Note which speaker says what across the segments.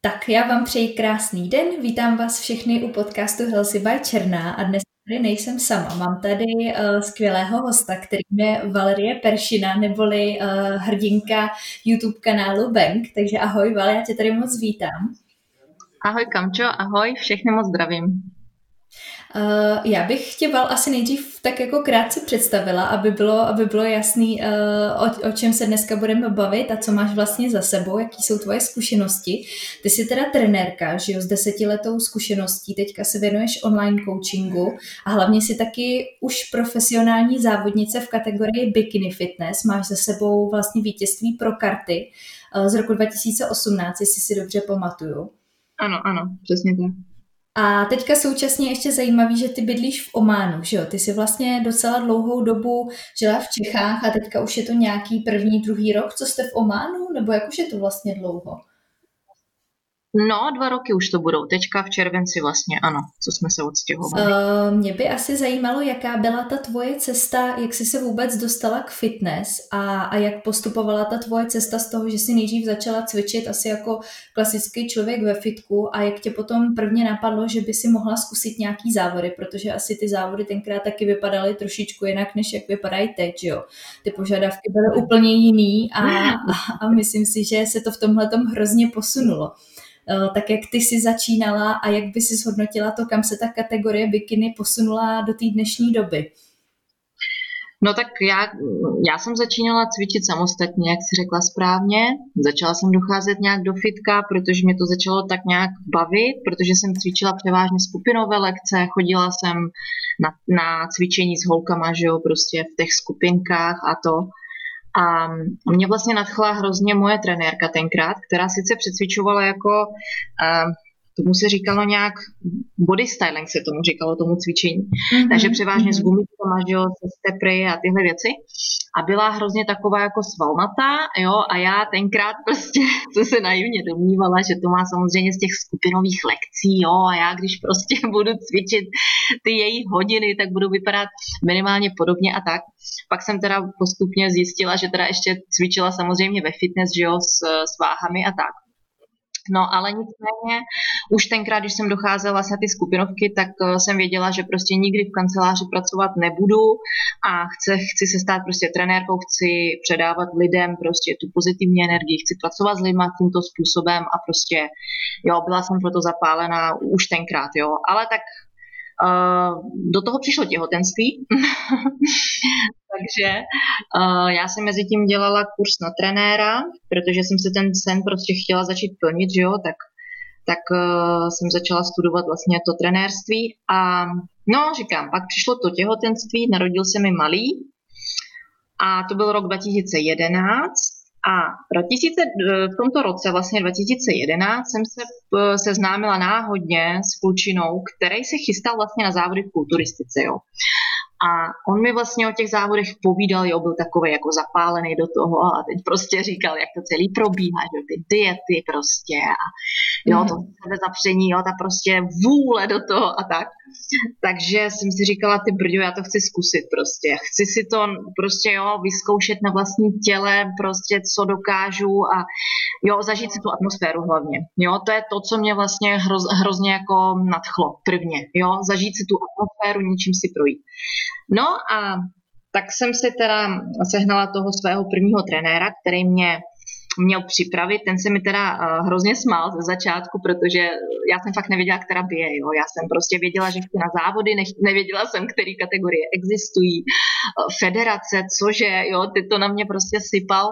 Speaker 1: Tak já vám přeji krásný den, vítám vás všechny u podcastu Healthy by Černá a dnes tady nejsem sama. Mám tady uh, skvělého hosta, kterým je Valerie Peršina, neboli uh, hrdinka YouTube kanálu Bank. Takže ahoj Vale, já tě tady moc vítám.
Speaker 2: Ahoj Kamčo, ahoj, všechny moc zdravím.
Speaker 1: Uh, já bych tě Val asi nejdřív tak jako krátce představila, aby bylo, aby bylo jasný, uh, o, o čem se dneska budeme bavit a co máš vlastně za sebou, jaký jsou tvoje zkušenosti. Ty jsi teda trenérka, že jo, s desetiletou zkušeností, teďka se věnuješ online coachingu a hlavně si taky už profesionální závodnice v kategorii bikini fitness, máš za sebou vlastně vítězství pro karty uh, z roku 2018, jestli si dobře pamatuju.
Speaker 2: Ano, ano, přesně tak.
Speaker 1: A teďka současně ještě zajímavý, že ty bydlíš v Ománu, že jo? Ty jsi vlastně docela dlouhou dobu žila v Čechách a teďka už je to nějaký první, druhý rok, co jste v Ománu? Nebo jak už je to vlastně dlouho?
Speaker 2: No, dva roky už to budou. Teďka v červenci vlastně, ano, co jsme se odstěhovali.
Speaker 1: Uh, mě by asi zajímalo, jaká byla ta tvoje cesta, jak jsi se vůbec dostala k fitness a, a jak postupovala ta tvoje cesta z toho, že jsi nejdřív začala cvičit asi jako klasický člověk ve fitku a jak tě potom prvně napadlo, že by si mohla zkusit nějaký závody, protože asi ty závody tenkrát taky vypadaly trošičku jinak, než jak vypadají teď, jo. Ty požadavky byly úplně jiný a, a, a myslím si, že se to v tomhle hrozně posunulo. Eh, tak jak ty si začínala a jak by si zhodnotila to, kam se ta kategorie bikiny posunula do té dnešní doby?
Speaker 2: No tak já, já jsem začínala cvičit samostatně, jak si řekla správně. Začala jsem docházet nějak do fitka, protože mě to začalo tak nějak bavit, protože jsem cvičila převážně skupinové lekce, chodila jsem na, na cvičení s holkama, že jo, prostě v těch skupinkách a to. A mě vlastně nadchla hrozně moje trenérka tenkrát, která sice přecvičovala jako, uh, tomu se říkalo nějak, body styling se tomu říkalo, tomu cvičení. Mm-hmm. Takže převážně mm-hmm. s gumičkama, že jo, se stepry a tyhle věci a byla hrozně taková jako svalnatá, jo, a já tenkrát prostě jsem se naivně domnívala, že to má samozřejmě z těch skupinových lekcí, jo, a já když prostě budu cvičit ty její hodiny, tak budu vypadat minimálně podobně a tak. Pak jsem teda postupně zjistila, že teda ještě cvičila samozřejmě ve fitness, že jo, s, s váhami a tak. No ale nicméně už tenkrát, když jsem docházela vlastně ty skupinovky, tak uh, jsem věděla, že prostě nikdy v kanceláři pracovat nebudu a chci, chci se stát prostě trenérkou, chci předávat lidem prostě tu pozitivní energii, chci pracovat s lidmi tímto způsobem a prostě jo, byla jsem proto zapálená už tenkrát, jo, ale tak do toho přišlo těhotenství, takže já jsem mezi tím dělala kurz na trenéra, protože jsem se ten sen prostě chtěla začít plnit, že jo, tak, tak uh, jsem začala studovat vlastně to trenérství. A no, říkám, pak přišlo to těhotenství, narodil se mi malý a to byl rok 2011 a v tomto roce, vlastně 2011, jsem se seznámila náhodně s klučinou, který se chystal vlastně na závody v kulturistice. Jo. A on mi vlastně o těch závodech povídal, jo, byl takový jako zapálený do toho a teď prostě říkal, jak to celý probíhá, že ty diety prostě a jo, to mhm. sebezapření, jo, ta prostě vůle do toho a tak. Takže jsem si říkala, ty brďo, já to chci zkusit prostě. Chci si to prostě, jo, vyzkoušet na vlastní těle, prostě co dokážu a jo, zažít si tu atmosféru hlavně. Jo, to je to, co mě vlastně hroz, hrozně jako nadchlo prvně, jo, zažít si tu atmosféru, ničím si projít. No a tak jsem si teda sehnala toho svého prvního trenéra, který mě měl připravit, ten se mi teda uh, hrozně smál ze začátku, protože já jsem fakt nevěděla, která bije, jo. Já jsem prostě věděla, že chci na závody, ne, nevěděla jsem, které kategorie existují, uh, federace, cože, jo, ty to na mě prostě sypal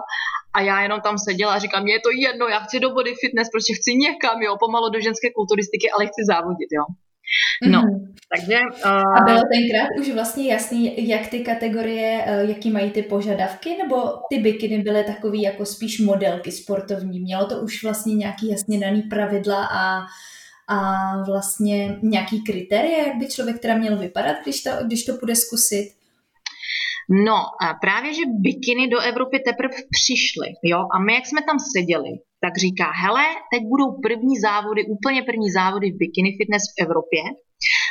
Speaker 2: a já jenom tam seděla a říkám, mě je to jedno, já chci do body fitness, prostě chci někam, jo, pomalu do ženské kulturistiky, ale chci závodit, jo. No, mm-hmm. takže...
Speaker 1: Uh... A bylo tenkrát už vlastně jasný, jak ty kategorie, uh, jaký mají ty požadavky, nebo ty bikiny byly takový jako spíš modelky sportovní? Mělo to už vlastně nějaký jasně daný pravidla a, a vlastně nějaký kritéria, jak by člověk teda měl vypadat, když to, když to bude zkusit?
Speaker 2: No, a právě, že bikiny do Evropy teprve přišly, jo, a my, jak jsme tam seděli, tak říká, hele, teď budou první závody, úplně první závody v bikini fitness v Evropě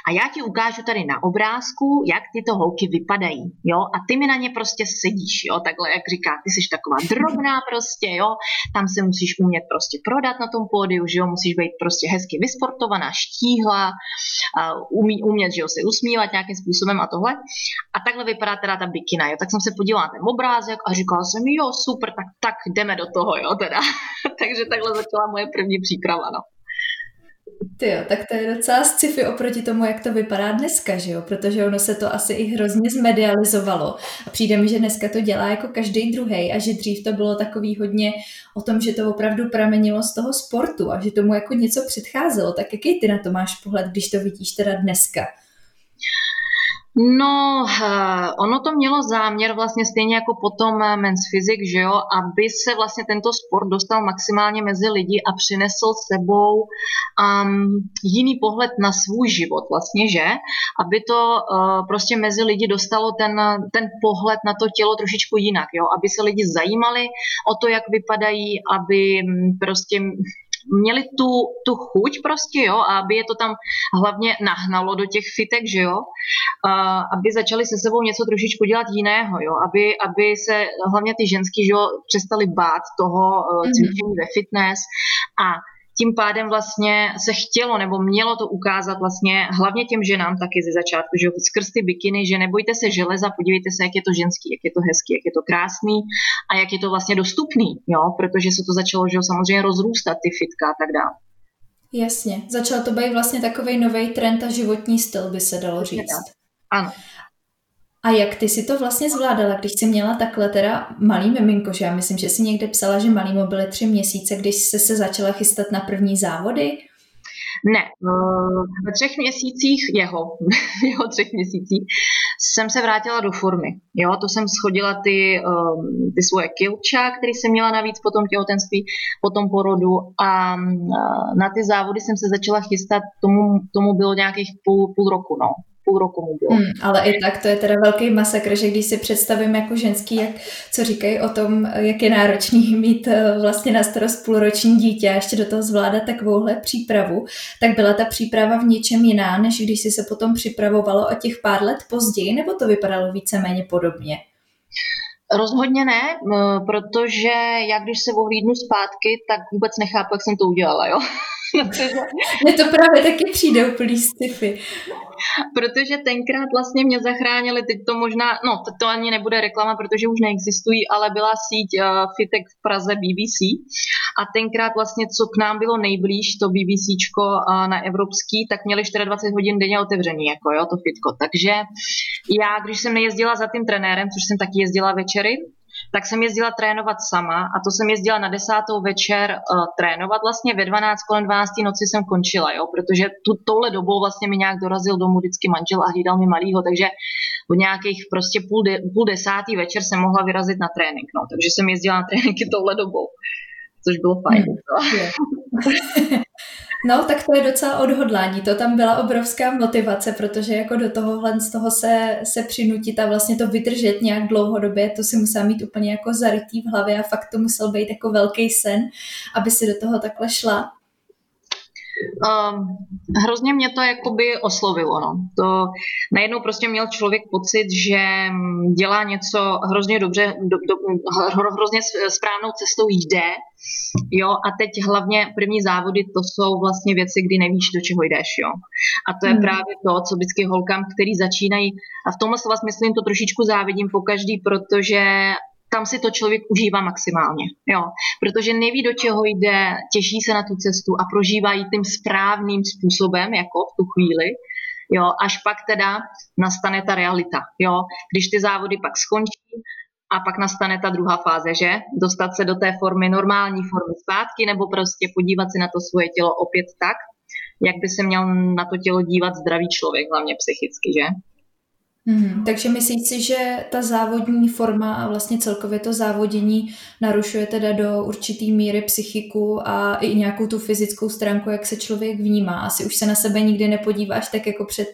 Speaker 2: a já ti ukážu tady na obrázku, jak tyto holky vypadají, jo, a ty mi na ně prostě sedíš, jo, takhle, jak říká, ty jsi taková drobná prostě, jo, tam se musíš umět prostě prodat na tom pódiu, že jo, musíš být prostě hezky vysportovaná, štíhla, umí, umět, že jo, se usmívat nějakým způsobem a tohle. A takhle vypadá teda ta bikina, jo, tak jsem se podívala na ten obrázek a říkala jsem, jo, super, tak, tak jdeme do toho, jo, teda. Takže takhle začala moje první příprava, no.
Speaker 1: Ty jo, tak to je docela sci-fi oproti tomu, jak to vypadá dneska, že jo? Protože ono se to asi i hrozně zmedializovalo. A přijde mi, že dneska to dělá jako každý druhý a že dřív to bylo takový hodně o tom, že to opravdu pramenilo z toho sportu a že tomu jako něco předcházelo. Tak jaký ty na to máš pohled, když to vidíš teda dneska?
Speaker 2: No, eh, ono to mělo záměr vlastně stejně jako potom eh, Men's Physics, že jo, aby se vlastně tento sport dostal maximálně mezi lidi a přinesl sebou um, jiný pohled na svůj život vlastně, že? Aby to uh, prostě mezi lidi dostalo ten, ten pohled na to tělo trošičku jinak, jo? Aby se lidi zajímali o to, jak vypadají, aby mm, prostě měli tu, tu chuť prostě, jo, a aby je to tam hlavně nahnalo do těch fitek, že jo, a aby začali se sebou něco trošičku dělat jiného, jo, aby, aby se hlavně ty ženský, že jo, přestali bát toho cvičení ve fitness a tím pádem vlastně se chtělo nebo mělo to ukázat vlastně hlavně těm ženám taky ze začátku, že skrz ty bikiny, že nebojte se železa, podívejte se, jak je to ženský, jak je to hezký, jak je to krásný a jak je to vlastně dostupný, jo, protože se to začalo, že samozřejmě rozrůstat ty fitka a tak dále.
Speaker 1: Jasně, začal to být vlastně takový nový trend a životní styl, by se dalo říct.
Speaker 2: Ano.
Speaker 1: A jak ty si to vlastně zvládala, když jsi měla takhle teda malý miminko, že já myslím, že jsi někde psala, že malý byly tři měsíce, když jsi se začala chystat na první závody?
Speaker 2: Ne, ve třech měsících jeho, jeho třech měsících jsem se vrátila do formy. Jo, to jsem schodila ty, ty svoje kilča, které jsem měla navíc po tom těhotenství, po tom porodu a na ty závody jsem se začala chystat, tomu, tomu bylo nějakých půl, půl roku, no půl roku mu bylo. Hmm,
Speaker 1: ale i tak to je teda velký masakr, že když si představím jako ženský, jak, co říkají o tom, jak je náročný mít eh, vlastně na starost půlroční dítě a ještě do toho zvládat takovouhle přípravu, tak byla ta příprava v něčem jiná, než když si se potom připravovalo o těch pár let později, nebo to vypadalo víceméně podobně?
Speaker 2: Rozhodně ne, protože já když se ohlídnu zpátky, tak vůbec nechápu, jak jsem to udělala, jo.
Speaker 1: Mně to právě taky přijde úplný sci-fi.
Speaker 2: Protože tenkrát vlastně mě zachránili, teď to možná, no to, ani nebude reklama, protože už neexistují, ale byla síť uh, Fitek v Praze BBC a tenkrát vlastně, co k nám bylo nejblíž, to BBCčko uh, na evropský, tak měli 24 hodin denně otevřený, jako jo, to fitko. Takže já, když jsem nejezdila za tím trenérem, což jsem taky jezdila večery, tak jsem jezdila trénovat sama a to jsem jezdila na desátou večer uh, trénovat. Vlastně ve 12, kolem 12 noci jsem končila, jo, protože tu, touhle dobou vlastně mi nějak dorazil domů vždycky manžel a hlídal mi malýho, takže od nějakých prostě půl, de, půl desátý večer jsem mohla vyrazit na trénink, no, takže jsem jezdila na tréninky touhle dobou, což bylo fajn.
Speaker 1: Hmm. No, tak to je docela odhodlání. To tam byla obrovská motivace, protože jako do tohohle z toho se, se přinutit a vlastně to vydržet nějak dlouhodobě, to si musela mít úplně jako zarytý v hlavě a fakt to musel být jako velký sen, aby si do toho takhle šla.
Speaker 2: Um, hrozně mě to jakoby oslovilo. No. To najednou prostě měl člověk pocit, že dělá něco hrozně dobře, do, do, hro, hrozně správnou cestou jde. Jo, a teď hlavně první závody, to jsou vlastně věci, kdy nevíš, do čeho jdeš. Jo. A to je hmm. právě to, co vždycky holkám, který začínají, a v tomhle slova smyslu jim to trošičku závidím po každý, protože tam si to člověk užívá maximálně, jo, protože neví, do čeho jde, těší se na tu cestu a prožívá tím správným způsobem, jako v tu chvíli, jo, až pak teda nastane ta realita, jo, když ty závody pak skončí a pak nastane ta druhá fáze, že? Dostat se do té formy, normální formy zpátky, nebo prostě podívat si na to svoje tělo opět tak, jak by se měl na to tělo dívat zdravý člověk, hlavně psychicky, že?
Speaker 1: Mm, takže myslíš si, že ta závodní forma a vlastně celkově to závodění narušuje teda do určitý míry psychiku a i nějakou tu fyzickou stránku, jak se člověk vnímá. Asi už se na sebe nikdy nepodíváš tak jako před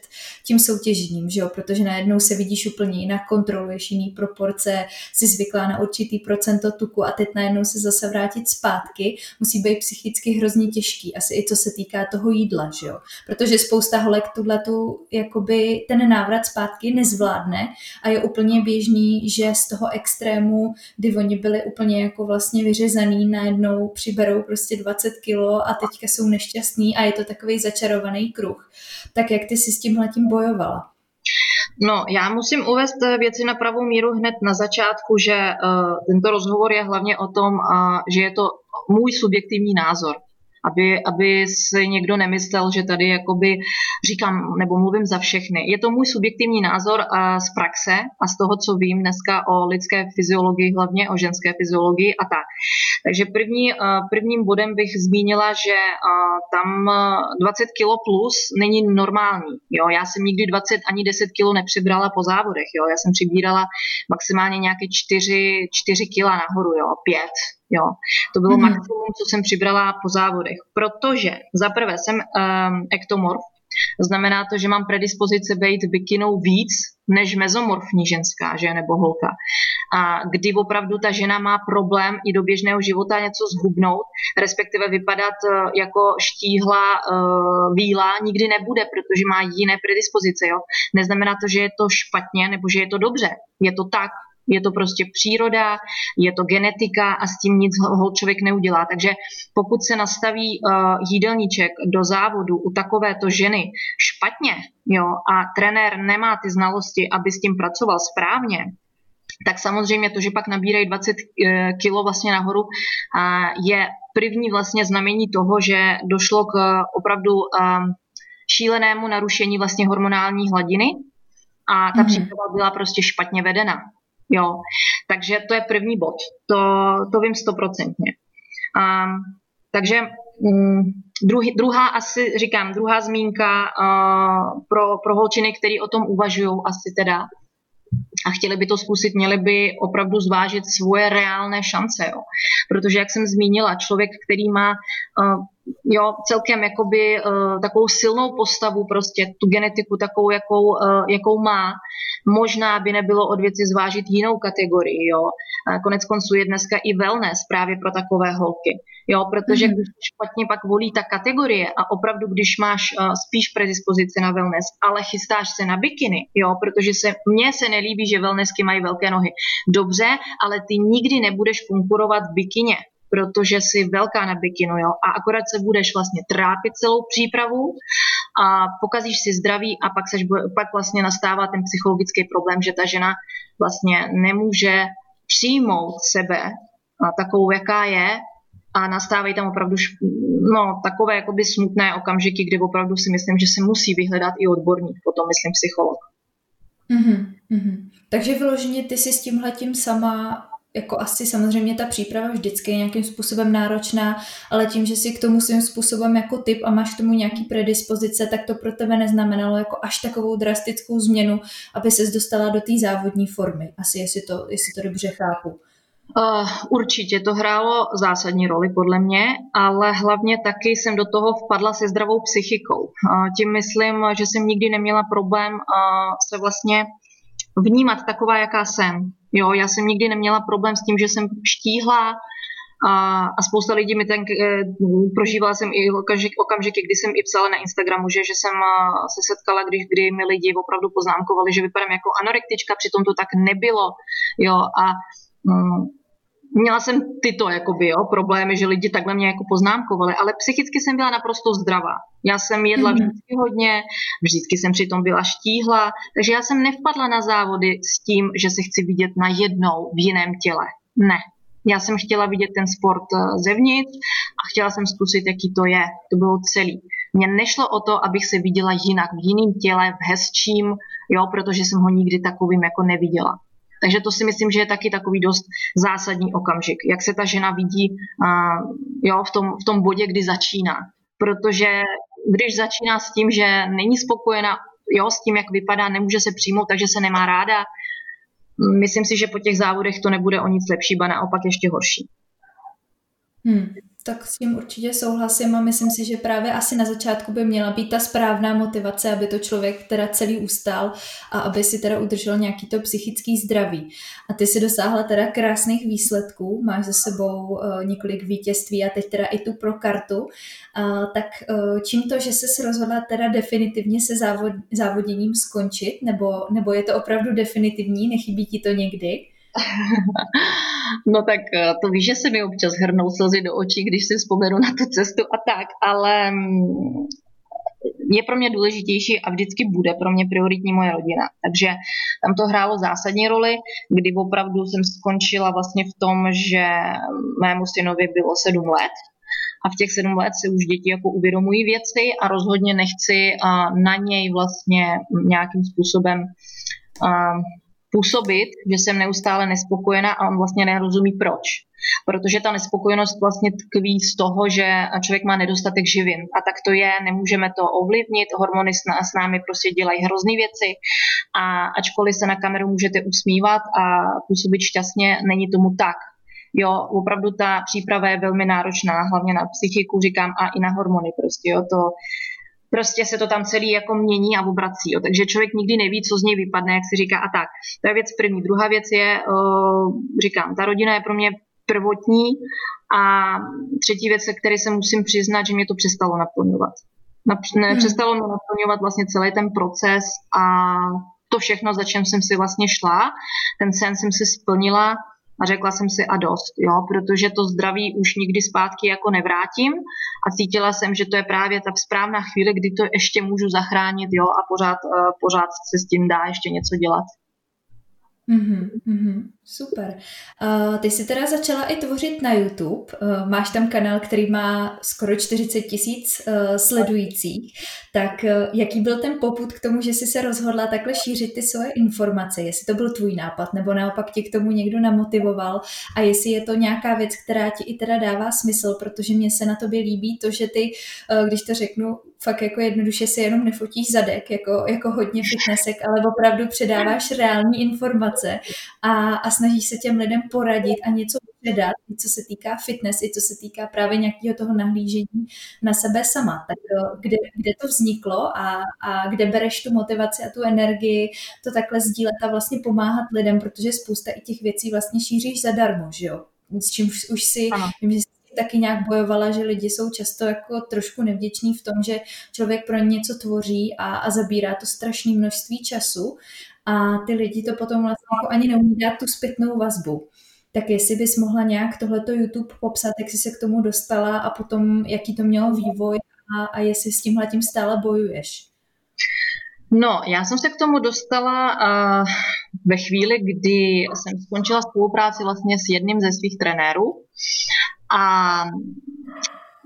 Speaker 1: tím soutěžením, že jo? protože najednou se vidíš úplně jinak, kontroluješ jiný proporce, jsi zvyklá na určitý procento tuku a teď najednou se zase vrátit zpátky musí být psychicky hrozně těžký, asi i co se týká toho jídla, že jo? protože spousta holek tuhle tu, jakoby ten návrat zpátky nezvládne a je úplně běžný, že z toho extrému, kdy oni byli úplně jako vlastně vyřezaný, najednou přiberou prostě 20 kilo a teďka jsou nešťastní a je to takový začarovaný kruh. Tak jak ty si s tímhle tím bojovala?
Speaker 2: No, já musím uvést věci na pravou míru hned na začátku, že uh, tento rozhovor je hlavně o tom, uh, že je to můj subjektivní názor aby, aby si někdo nemyslel, že tady jakoby říkám nebo mluvím za všechny. Je to můj subjektivní názor a z praxe a z toho, co vím dneska o lidské fyziologii, hlavně o ženské fyziologii a tak. Takže první, prvním bodem bych zmínila, že tam 20 kg plus není normální. Jo? Já jsem nikdy 20 ani 10 kg nepřibrala po závodech. Jo? Já jsem přibírala maximálně nějaké 4, 4 kg nahoru, jo? 5, Jo, to bylo mm. maximum, co jsem přibrala po závodech, protože za prvé jsem um, ektomorf, znamená to, že mám predispozice být bikinou víc než mezomorfní ženská, že nebo holka. A kdy opravdu ta žena má problém i do běžného života něco zhubnout, respektive vypadat uh, jako štíhla uh, víla, nikdy nebude, protože má jiné predispozice. Jo? Neznamená to, že je to špatně nebo že je to dobře. Je to tak, je to prostě příroda, je to genetika a s tím nic ho člověk neudělá. Takže pokud se nastaví uh, jídelníček do závodu u takovéto ženy špatně jo, a trenér nemá ty znalosti, aby s tím pracoval správně, tak samozřejmě to, že pak nabírají 20 eh, kilo vlastně nahoru, je první vlastně znamení toho, že došlo k opravdu ehm, šílenému narušení vlastně hormonální hladiny a ta mm-hmm. příprava byla prostě špatně vedena. Jo. Takže to je první bod. To, to vím stoprocentně. Um, takže um, druhý, druhá asi, říkám, druhá zmínka uh, pro, pro holčiny, který o tom uvažují asi teda a chtěli by to zkusit, měli by opravdu zvážit svoje reálné šance. Jo. Protože, jak jsem zmínila, člověk, který má uh, jo, celkem jakoby uh, takovou silnou postavu, prostě tu genetiku takovou, jakou, uh, jakou má, Možná by nebylo od věci zvážit jinou kategorii. Jo. Konec konců je dneska i wellness právě pro takové holky. Jo, protože mm. když špatně pak volí ta kategorie a opravdu, když máš uh, spíš predispozice na wellness, ale chystáš se na bikiny, jo, protože se mně se nelíbí, že wellnessky mají velké nohy. Dobře, ale ty nikdy nebudeš konkurovat v bikině, protože jsi velká na bikinu, jo, a akorát se budeš vlastně trápit celou přípravu a pokazíš si zdraví a pak, seš, pak vlastně nastává ten psychologický problém, že ta žena vlastně nemůže přijmout sebe takovou, jaká je a nastávají tam opravdu no, takové jakoby smutné okamžiky, kdy opravdu si myslím, že se musí vyhledat i odborník, potom myslím psycholog.
Speaker 1: Mm-hmm. Takže vyloženě ty si s tímhletím sama jako asi samozřejmě ta příprava vždycky je nějakým způsobem náročná, ale tím, že si k tomu svým způsobem jako typ a máš k tomu nějaký predispozice, tak to pro tebe neznamenalo jako až takovou drastickou změnu, aby ses dostala do té závodní formy. Asi jestli to, jestli to dobře chápu.
Speaker 2: Uh, určitě to hrálo zásadní roli podle mě, ale hlavně taky jsem do toho vpadla se zdravou psychikou. Uh, tím myslím, že jsem nikdy neměla problém uh, se vlastně vnímat taková, jaká jsem. Jo, já jsem nikdy neměla problém s tím, že jsem štíhla a, a spousta lidí mi ten, e, prožívala jsem i okamžik, okamžiky, kdy jsem i psala na Instagramu, že, že jsem a, se setkala, kdy, kdy mi lidi opravdu poznámkovali, že vypadám jako anorektička, přitom to tak nebylo. Jo, a mm, měla jsem tyto jakoby, jo, problémy, že lidi takhle mě jako poznámkovali, ale psychicky jsem byla naprosto zdravá. Já jsem jedla mm-hmm. vždycky hodně, vždycky jsem přitom byla štíhla, takže já jsem nevpadla na závody s tím, že se chci vidět na jednou v jiném těle. Ne. Já jsem chtěla vidět ten sport eh, zevnitř a chtěla jsem zkusit, jaký to je. To bylo celý. Mně nešlo o to, abych se viděla jinak, v jiném těle, v hezčím, jo, protože jsem ho nikdy takovým jako neviděla. Takže to si myslím, že je taky takový dost zásadní okamžik, jak se ta žena vidí uh, jo, v, tom, v tom bodě, kdy začíná. Protože když začíná s tím, že není spokojená jo, s tím, jak vypadá, nemůže se přijmout, takže se nemá ráda. Myslím si, že po těch závodech to nebude o nic lepší, ba naopak ještě horší.
Speaker 1: Hmm tak s tím určitě souhlasím a myslím si, že právě asi na začátku by měla být ta správná motivace, aby to člověk teda celý ustál a aby si teda udržel nějaký to psychický zdraví. A ty si dosáhla teda krásných výsledků, máš za sebou uh, několik vítězství a teď teda i tu pro kartu. Uh, tak uh, čím to, že jsi se rozhodla teda definitivně se závod, závoděním skončit, nebo, nebo je to opravdu definitivní, nechybí ti to někdy?
Speaker 2: no tak eh, to víš, že se mi občas hrnou slzy do očí, když si vzpomenu na tu cestu a tak, ale mm, je pro mě důležitější a vždycky bude pro mě prioritní moje rodina. Takže tam to hrálo zásadní roli, kdy opravdu jsem skončila vlastně v tom, že mému synovi bylo sedm let a v těch sedm let si už děti jako uvědomují věci a rozhodně nechci na něj vlastně nějakým způsobem působit, že jsem neustále nespokojená a on vlastně nerozumí proč. Protože ta nespokojenost vlastně tkví z toho, že člověk má nedostatek živin. A tak to je, nemůžeme to ovlivnit, hormony s námi prostě dělají hrozný věci a ačkoliv se na kameru můžete usmívat a působit šťastně, není tomu tak. Jo, opravdu ta příprava je velmi náročná, hlavně na psychiku, říkám, a i na hormony prostě, jo, to prostě se to tam celý jako mění a obrací. Jo. Takže člověk nikdy neví, co z něj vypadne, jak se říká a tak. To je věc první. Druhá věc je, říkám, ta rodina je pro mě prvotní a třetí věc, se které se musím přiznat, že mě to přestalo naplňovat. Ne, hmm. Přestalo mě naplňovat vlastně celý ten proces a to všechno, za čem jsem si vlastně šla. Ten sen jsem si splnila, a řekla jsem si a dost, jo, protože to zdraví už nikdy zpátky jako nevrátím a cítila jsem, že to je právě ta správná chvíle, kdy to ještě můžu zachránit, jo, a pořád, uh, pořád se s tím dá ještě něco dělat.
Speaker 1: Mm-hmm, mm-hmm, super. Uh, ty jsi teda začala i tvořit na YouTube. Uh, máš tam kanál, který má skoro 40 tisíc uh, sledujících. Tak jaký byl ten poput k tomu, že jsi se rozhodla takhle šířit ty svoje informace? Jestli to byl tvůj nápad, nebo naopak tě k tomu někdo namotivoval a jestli je to nějaká věc, která ti i teda dává smysl, protože mně se na tobě líbí to, že ty, když to řeknu, fakt jako jednoduše si jenom nefotíš zadek, jako, jako hodně fitnessek, ale opravdu předáváš reální informace a, a snažíš se těm lidem poradit a něco předat, i co se týká fitness, i co se týká právě nějakého toho nahlížení na sebe sama. Tak eh, kde, kde to vzniklo a, a kde bereš tu motivaci a tu energii to takhle sdílet a vlastně pomáhat lidem, protože spousta i těch věcí vlastně šíříš zadarmo, že jo? S čím už, si, ano. vím, že taky nějak bojovala, že lidi jsou často jako trošku nevděční v tom, že člověk pro ně něco tvoří a, a zabírá to strašné množství času a ty lidi to potom vlastně jako ani neumí dát tu zpětnou vazbu. Tak jestli bys mohla nějak tohleto YouTube popsat, jak jsi se k tomu dostala a potom jaký to mělo vývoj a, a jestli s tímhle tím stále bojuješ.
Speaker 2: No, já jsem se k tomu dostala uh, ve chvíli, kdy jsem skončila spolupráci vlastně s jedním ze svých trenérů a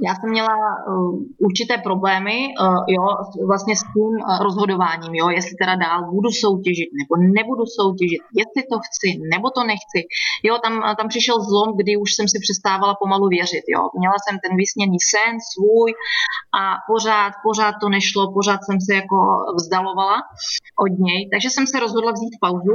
Speaker 2: já jsem měla uh, určité problémy uh, jo, vlastně s tím uh, rozhodováním, jo, jestli teda dál budu soutěžit nebo nebudu soutěžit, jestli to chci nebo to nechci. Jo, tam, tam přišel zlom, kdy už jsem si přestávala pomalu věřit. Jo. Měla jsem ten vysněný sen svůj a pořád, pořád to nešlo, pořád jsem se jako vzdalovala od něj, takže jsem se rozhodla vzít pauzu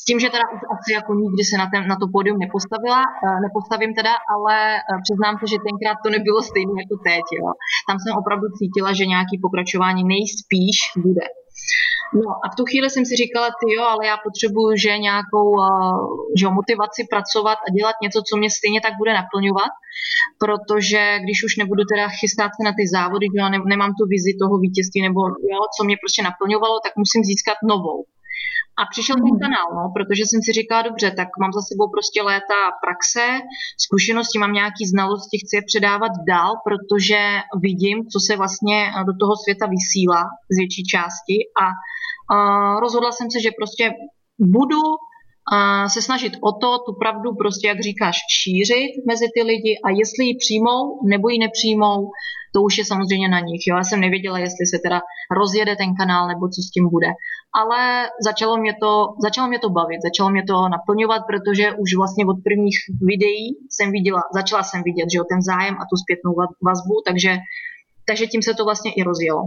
Speaker 2: s tím, že teda už asi jako nikdy se na, ten, na to pódium nepostavila, nepostavím teda, ale přiznám se, že tenkrát to nebylo stejné jako teď. Jo. Tam jsem opravdu cítila, že nějaký pokračování nejspíš bude. No a v tu chvíli jsem si říkala, ty jo, ale já potřebuju, že nějakou že motivaci pracovat a dělat něco, co mě stejně tak bude naplňovat, protože když už nebudu teda chystat se na ty závody, že já nemám tu vizi toho vítězství nebo jo, co mě prostě naplňovalo, tak musím získat novou. A přišel ten mhm. kanál, no, protože jsem si říkala, dobře, tak mám za sebou prostě léta praxe, zkušenosti, mám nějaké znalosti, chci je předávat dál, protože vidím, co se vlastně do toho světa vysílá z větší části a uh, rozhodla jsem se, že prostě budu uh, se snažit o to, tu pravdu prostě, jak říkáš, šířit mezi ty lidi a jestli ji přijmou nebo ji nepřijmou, to už je samozřejmě na nich. Jo? Já jsem nevěděla, jestli se teda rozjede ten kanál nebo co s tím bude. Ale začalo mě to, začalo mě to bavit, začalo mě to naplňovat, protože už vlastně od prvních videí jsem viděla, začala jsem vidět, že jo, ten zájem a tu zpětnou vazbu, takže, takže tím se to vlastně i rozjelo.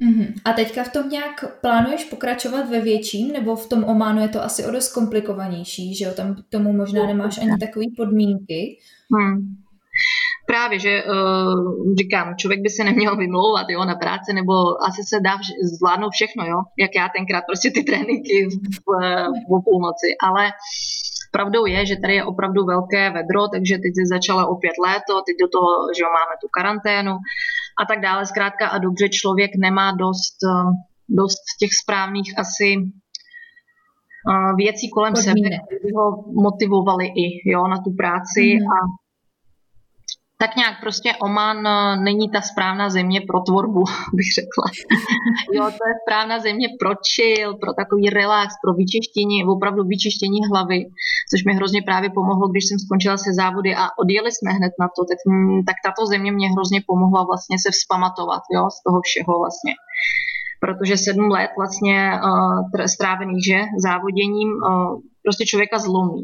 Speaker 1: Mm-hmm. A teďka v tom nějak plánuješ pokračovat ve větším, nebo v tom Ománu je to asi o dost komplikovanější, že jo? Tam k tomu možná nemáš ani takové podmínky. Hmm.
Speaker 2: Právě, že uh, říkám, člověk by se neměl vymlouvat jo, na práci, nebo asi se dá vž- zvládnout všechno, jo, jak já tenkrát prostě ty tréninky v, v, v půlnoci, ale pravdou je, že tady je opravdu velké vedro, takže teď začala opět léto, teď do toho, že jo, máme tu karanténu a tak dále. Zkrátka a dobře člověk nemá dost, eh, dost těch správných asi eh, věcí kolem Podmínek. sebe, které by ho motivovali i jo, na tu práci mm. a tak nějak prostě Oman eh, není ta správná země pro tvorbu, bych řekla. jo, to je správná země pro chill, pro takový relax, pro vyčištění, opravdu vyčištění hlavy, což mi hrozně právě pomohlo, když jsem skončila se závody a odjeli jsme hned na to, tak, mm, tak tato země mě hrozně pomohla vlastně se vzpamatovat, jo, z toho všeho vlastně protože sedm let vlastně uh, strávených, že, závoděním uh, prostě člověka zlomí.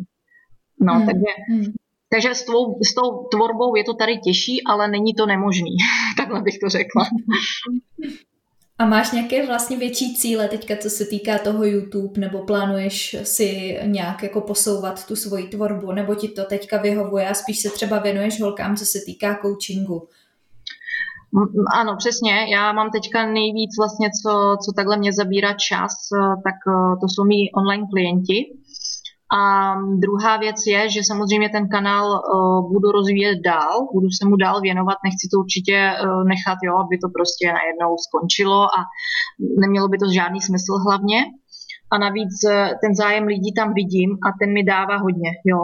Speaker 2: No, hmm. takže hmm. Takže s, tvou, s tou tvorbou je to tady těžší, ale není to nemožný. Takhle bych to řekla.
Speaker 1: A máš nějaké vlastně větší cíle teďka, co se týká toho YouTube, nebo plánuješ si nějak jako posouvat tu svoji tvorbu, nebo ti to teďka vyhovuje a spíš se třeba věnuješ holkám, co se týká coachingu?
Speaker 2: Ano, přesně. Já mám teďka nejvíc vlastně, co, co takhle mě zabírá čas, tak eh, to jsou mý online klienti a druhá věc je, že samozřejmě ten kanál uh, budu rozvíjet dál, budu se mu dál věnovat, nechci to určitě uh, nechat, jo, aby to prostě najednou skončilo a nemělo by to žádný smysl hlavně. A navíc uh, ten zájem lidí tam vidím a ten mi dává hodně, jo.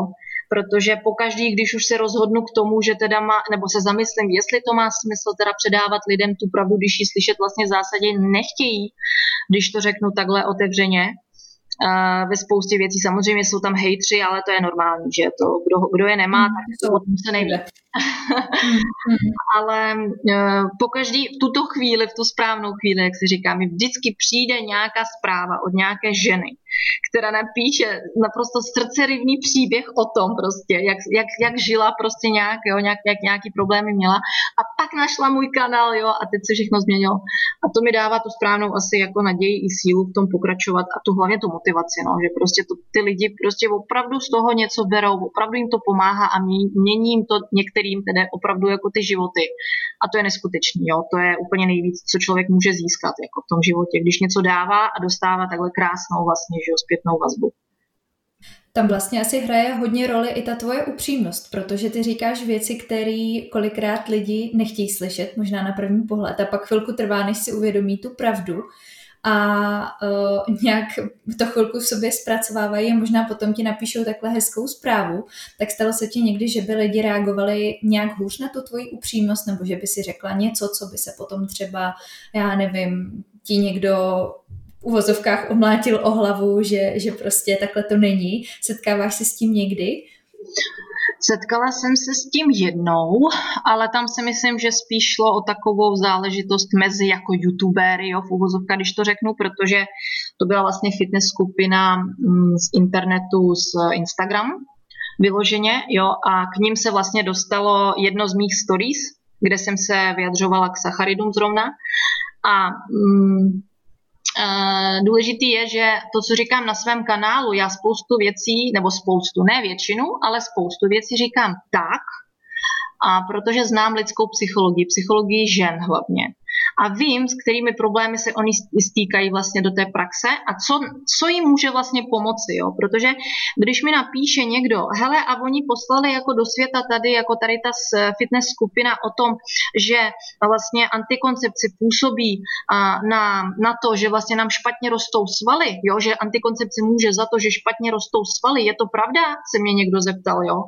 Speaker 2: Protože pokaždý, když už se rozhodnu k tomu, že teda má, nebo se zamyslím, jestli to má smysl teda předávat lidem tu pravdu, když ji slyšet vlastně v zásadě nechtějí, když to řeknu takhle otevřeně, ve spoustě věcí. Samozřejmě jsou tam hejtři, ale to je normální, že to, kdo, kdo je nemá, tak to o tom se neví. ale uh, po každý v tuto chvíli, v tu správnou chvíli, jak si říká, mi vždycky přijde nějaká zpráva od nějaké ženy, která napíše naprosto srdcerivný příběh o tom prostě, jak, jak, jak žila prostě nějak, jo, nějak, jak nějaký problémy měla a pak našla můj kanál, jo, a teď se všechno změnilo. A to mi dává tu správnou asi jako naději i sílu v tom pokračovat a tu hlavně tu motivaci, no, že prostě to, ty lidi prostě opravdu z toho něco berou, opravdu jim to pomáhá a mění jim to některým tedy opravdu jako ty životy. A to je neskutečný, jo, to je úplně nejvíc, co člověk může získat jako v tom životě, když něco dává a dostává takhle krásnou vlastně, že jo, zpětnou vazbu.
Speaker 1: Tam vlastně asi hraje hodně roli i ta tvoje upřímnost, protože ty říkáš věci, které kolikrát lidi nechtějí slyšet, možná na první pohled, a pak chvilku trvá, než si uvědomí tu pravdu a uh, nějak to chvilku v sobě zpracovávají a možná potom ti napíšou takhle hezkou zprávu, tak stalo se ti někdy, že by lidi reagovali nějak hůř na tu tvoji upřímnost, nebo že by si řekla něco, co by se potom třeba, já nevím, ti někdo v uvozovkách omlátil o hlavu, že, že prostě takhle to není. Setkáváš se s tím někdy?
Speaker 2: Setkala jsem se s tím jednou, ale tam si myslím, že spíš šlo o takovou záležitost mezi jako youtubery, jo, v uvozovka, když to řeknu, protože to byla vlastně fitness skupina mm, z internetu, z Instagram, vyloženě, jo, a k ním se vlastně dostalo jedno z mých stories, kde jsem se vyjadřovala k sacharidům zrovna. A mm, důležitý je, že to, co říkám na svém kanálu, já spoustu věcí, nebo spoustu, ne většinu, ale spoustu věcí říkám tak, a protože znám lidskou psychologii, psychologii žen hlavně, a vím, s kterými problémy se oni stýkají vlastně do té praxe a co, co jim může vlastně pomoci, jo? protože když mi napíše někdo, hele a oni poslali jako do světa tady, jako tady ta fitness skupina o tom, že vlastně antikoncepci působí na, na to, že vlastně nám špatně rostou svaly, jo? že antikoncepce může za to, že špatně rostou svaly, je to pravda? Se mě někdo zeptal, jo?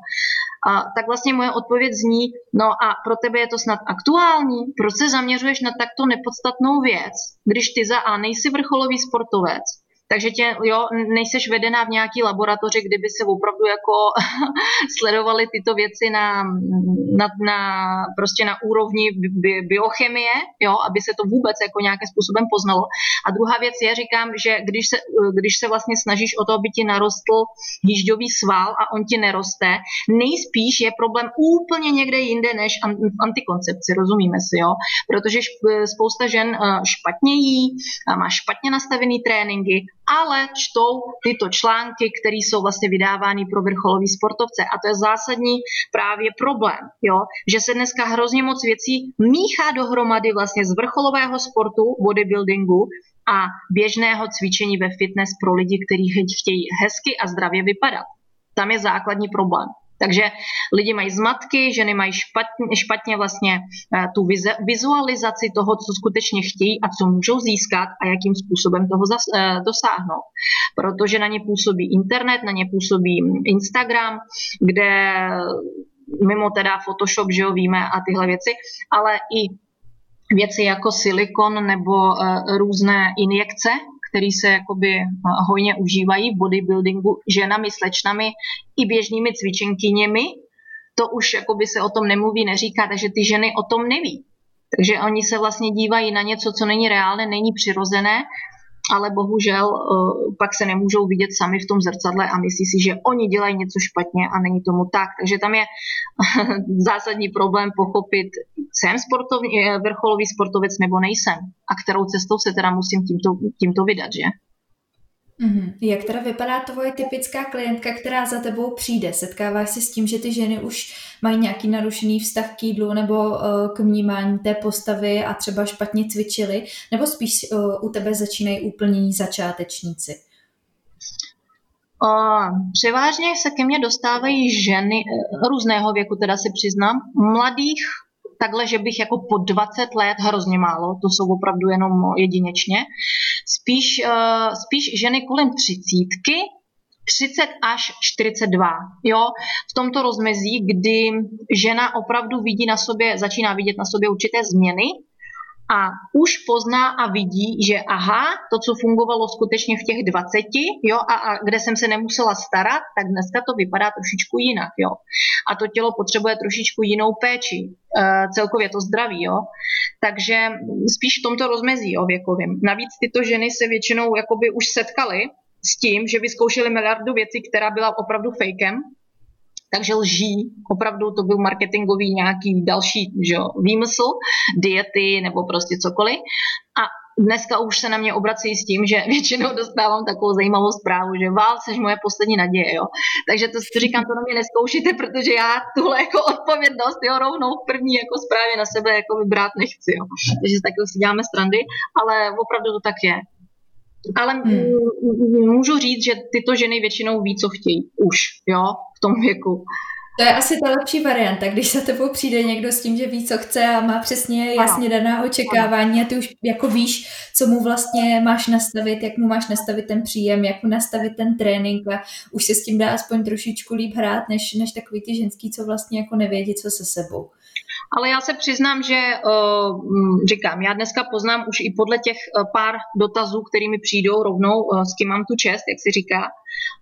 Speaker 2: A tak vlastně moje odpověď zní, no a pro tebe je to snad aktuální? Proč se zaměřuješ na takto nepodstatnou věc, když ty za A nejsi vrcholový sportovec, takže tě, jo, nejseš vedená v nějaký laboratoři, kdyby se opravdu jako sledovaly tyto věci na, na, na, prostě na úrovni bi, biochemie, jo, aby se to vůbec jako nějakým způsobem poznalo. A druhá věc je, říkám, že když se, když se vlastně snažíš o to, aby ti narostl jížďový sval a on ti neroste, nejspíš je problém úplně někde jinde než v antikoncepci, rozumíme si, jo? Protože spousta žen eh, špatně jí, má špatně nastavený tréninky, ale čtou tyto články, které jsou vlastně vydávány pro vrcholový sportovce. A to je zásadní právě problém, jo? že se dneska hrozně moc věcí míchá dohromady vlastně z vrcholového sportu, bodybuildingu, a běžného cvičení ve fitness pro lidi, kteří chtějí hezky a zdravě vypadat. Tam je základní problém. Takže lidi mají zmatky, ženy mají špatně, špatně vlastně eh, tu vizualizaci toho, co skutečně chtějí a co můžou získat a jakým způsobem toho zas, eh, dosáhnout. Protože na ně působí internet, na ně působí Instagram, kde mimo teda Photoshop, že jo, víme a tyhle věci, ale i věci jako silikon nebo uh, různé injekce, které se jakoby hojně užívají v bodybuildingu ženami, slečnami i běžnými cvičenkyněmi. To už jakoby se o tom nemluví, neříká, takže ty ženy o tom neví. Takže oni se vlastně dívají na něco, co není reálné, není přirozené ale bohužel uh, pak se nemůžou vidět sami v tom zrcadle a myslí si, že oni dělají něco špatně a není tomu tak. Takže tam je zásadní problém pochopit, jsem sportovní, eh, vrcholový sportovec nebo nejsem a kterou cestou se teda musím tímto, tímto vydat, že?
Speaker 1: Mm-hmm. Jak teda vypadá tvoje typická klientka, která za tebou přijde? Setkáváš se s tím, že ty ženy už mají nějaký narušený vztah k jídlu nebo uh, k vnímání té postavy a třeba špatně cvičili? Nebo spíš uh, u tebe začínají úplní začátečníci?
Speaker 2: Uh, převážně se ke mně dostávají ženy uh, různého věku, teda se přiznám, mladých takhle, že bych jako po 20 let hrozně málo, to jsou opravdu jenom jedinečně. Uh, spíš ženy kolem třicítky, 30 až 42. Jo? V tomto rozmezí, kdy žena opravdu vidí na sobě, začíná vidět na sobě určité změny, a už pozná a vidí, že aha, to, co fungovalo skutečně v těch 20, jo, a, a kde jsem se nemusela starat, tak dneska to vypadá trošičku jinak, jo. A to tělo potřebuje trošičku jinou péči, e, celkově to zdraví, jo. Takže spíš v tomto rozmezí, jo, věkovým. Navíc tyto ženy se většinou jakoby už setkaly s tím, že vyzkoušeli miliardu věcí, která byla opravdu fejkem, takže lží, opravdu to byl marketingový nějaký další že jo, výmysl, diety nebo prostě cokoliv. A dneska už se na mě obrací s tím, že většinou dostávám takovou zajímavou zprávu, že vál, seš moje poslední naděje, jo. Takže to, to říkám, to na mě neskoušíte, protože já tuhle jako odpovědnost, jo, rovnou v první jako zprávě na sebe jako vybrát nechci, jo. Takže tak si děláme strandy, ale opravdu to tak je. Ale hmm. můžu říct, že tyto ženy většinou ví, co chtějí už, jo, v tom věku.
Speaker 1: To je asi ta lepší varianta, když za tebou přijde někdo s tím, že ví, co chce a má přesně jasně daná očekávání a ty už jako víš, co mu vlastně máš nastavit, jak mu máš nastavit ten příjem, jak mu nastavit ten trénink a už se s tím dá aspoň trošičku líp hrát, než, než takový ty ženský, co vlastně jako nevědí, co se sebou.
Speaker 2: Ale já se přiznám, že uh, říkám, já dneska poznám už i podle těch uh, pár dotazů, kterými přijdou rovnou, uh, s kým mám tu čest, jak si říká,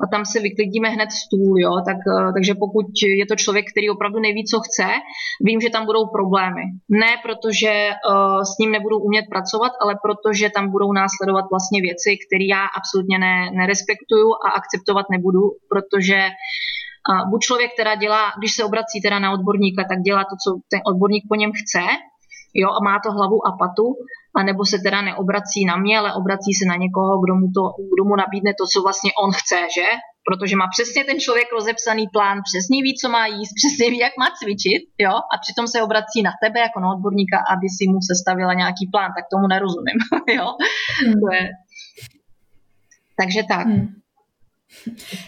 Speaker 2: a tam se vyklidíme hned stůl, jo, tak, takže pokud je to člověk, který opravdu neví, co chce, vím, že tam budou problémy. Ne protože s ním nebudu umět pracovat, ale protože tam budou následovat vlastně věci, které já absolutně ne, nerespektuju a akceptovat nebudu, protože buď člověk teda dělá, když se obrací teda na odborníka, tak dělá to, co ten odborník po něm chce, jo, a má to hlavu a patu, anebo se teda neobrací na mě, ale obrací se na někoho, kdo mu, to, kdo mu nabídne to, co vlastně on chce, že? Protože má přesně ten člověk rozepsaný plán, přesně ví, co má jíst, přesně ví, jak má cvičit, jo, a přitom se obrací na tebe jako na odborníka, aby si mu sestavila nějaký plán, tak tomu nerozumím, jo. Hmm. To je... Takže tak. Hmm.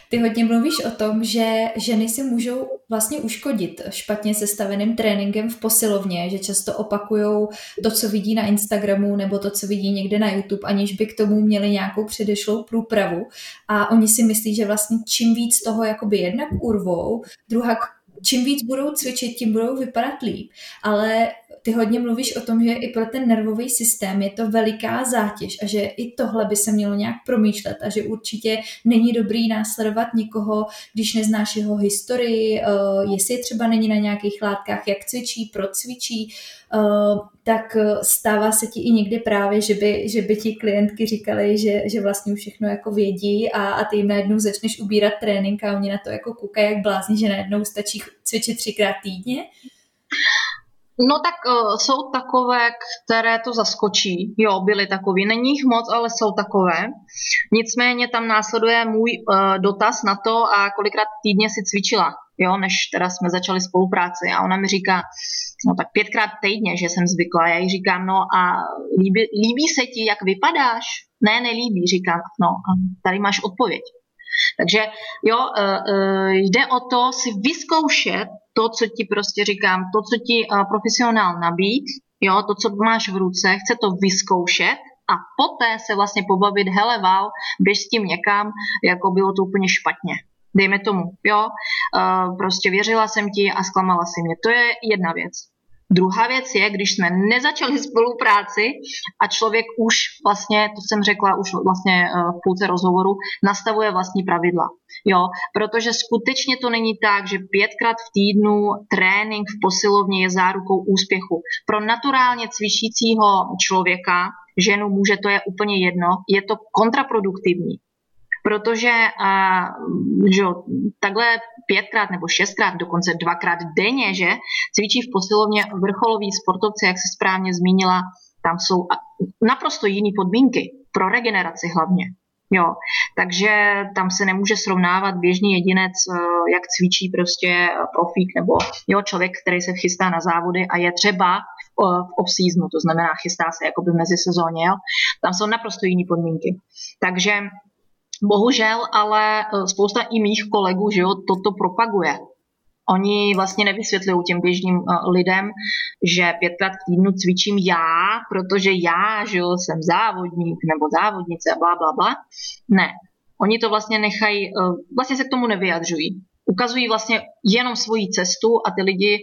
Speaker 1: Ty hodně mluvíš o tom, že ženy si můžou vlastně uškodit špatně sestaveným tréninkem v posilovně, že často opakují to, co vidí na Instagramu nebo to, co vidí někde na YouTube, aniž by k tomu měli nějakou předešlou průpravu. A oni si myslí, že vlastně čím víc toho jakoby jednak urvou, druhá čím víc budou cvičit, tím budou vypadat líp. Ale ty hodně mluvíš o tom, že i pro ten nervový systém je to veliká zátěž a že i tohle by se mělo nějak promýšlet a že určitě není dobrý následovat nikoho, když neznáš jeho historii, uh, jestli třeba není na nějakých látkách, jak cvičí, procvičí, uh, tak stává se ti i někdy právě, že by, že by ti klientky říkali, že, že vlastně všechno jako vědí a, a ty jim najednou začneš ubírat trénink a oni na to jako koukají jak blázni, že najednou stačí cvičit třikrát týdně.
Speaker 2: No tak uh, jsou takové, které to zaskočí. Jo, byly takový. Není jich moc, ale jsou takové. Nicméně tam následuje můj uh, dotaz na to, a kolikrát týdně si cvičila, jo, než teda jsme začali spolupráci. A ona mi říká, no tak pětkrát týdně, že jsem zvykla. Já jí říkám, no a líbí, líbí se ti, jak vypadáš? Ne, nelíbí, říkám, no a tady máš odpověď. Takže jo, uh, jde o to si vyzkoušet to, co ti prostě říkám, to, co ti uh, profesionál nabít, jo, to, co máš v ruce, chce to vyzkoušet a poté se vlastně pobavit, hele val, běž s tím někam, jako bylo to úplně špatně. Dejme tomu, jo, prostě věřila jsem ti a zklamala si mě. To je jedna věc. Druhá věc je, když jsme nezačali spolupráci a člověk už vlastně, to jsem řekla už vlastně eh, v půlce rozhovoru, nastavuje vlastní pravidla. Jo, protože skutečně to není tak, že pětkrát v týdnu trénink v posilovně je zárukou úspěchu. Pro naturálně cvičícího člověka, ženu, muže, to je úplně jedno, je to kontraproduktivní protože a, že takhle pětkrát nebo šestkrát, dokonce dvakrát denně, že cvičí v posilovně vrcholoví sportovci, jak se správně zmínila, tam jsou naprosto jiné podmínky pro regeneraci hlavně. Jo, takže tam se nemůže srovnávat běžný jedinec, e, jak cvičí prostě profík nebo jo, člověk, který se chystá na závody a je třeba v off-seasonu, to znamená chystá se jakoby v mezisezóně, jo. tam jsou naprosto jiné podmínky. Takže Bohužel, ale e, spousta i mých kolegů, že jo, toto propaguje. Oni vlastně nevysvětlují těm běžným e, lidem, že pětkrát v týdnu cvičím já, protože já, že jo, jsem závodník nebo závodnice a bla, bla, bla. Ne. Oni to vlastně nechají, e, vlastně se k tomu nevyjadřují. Ukazují vlastně jenom svoji cestu a ty lidi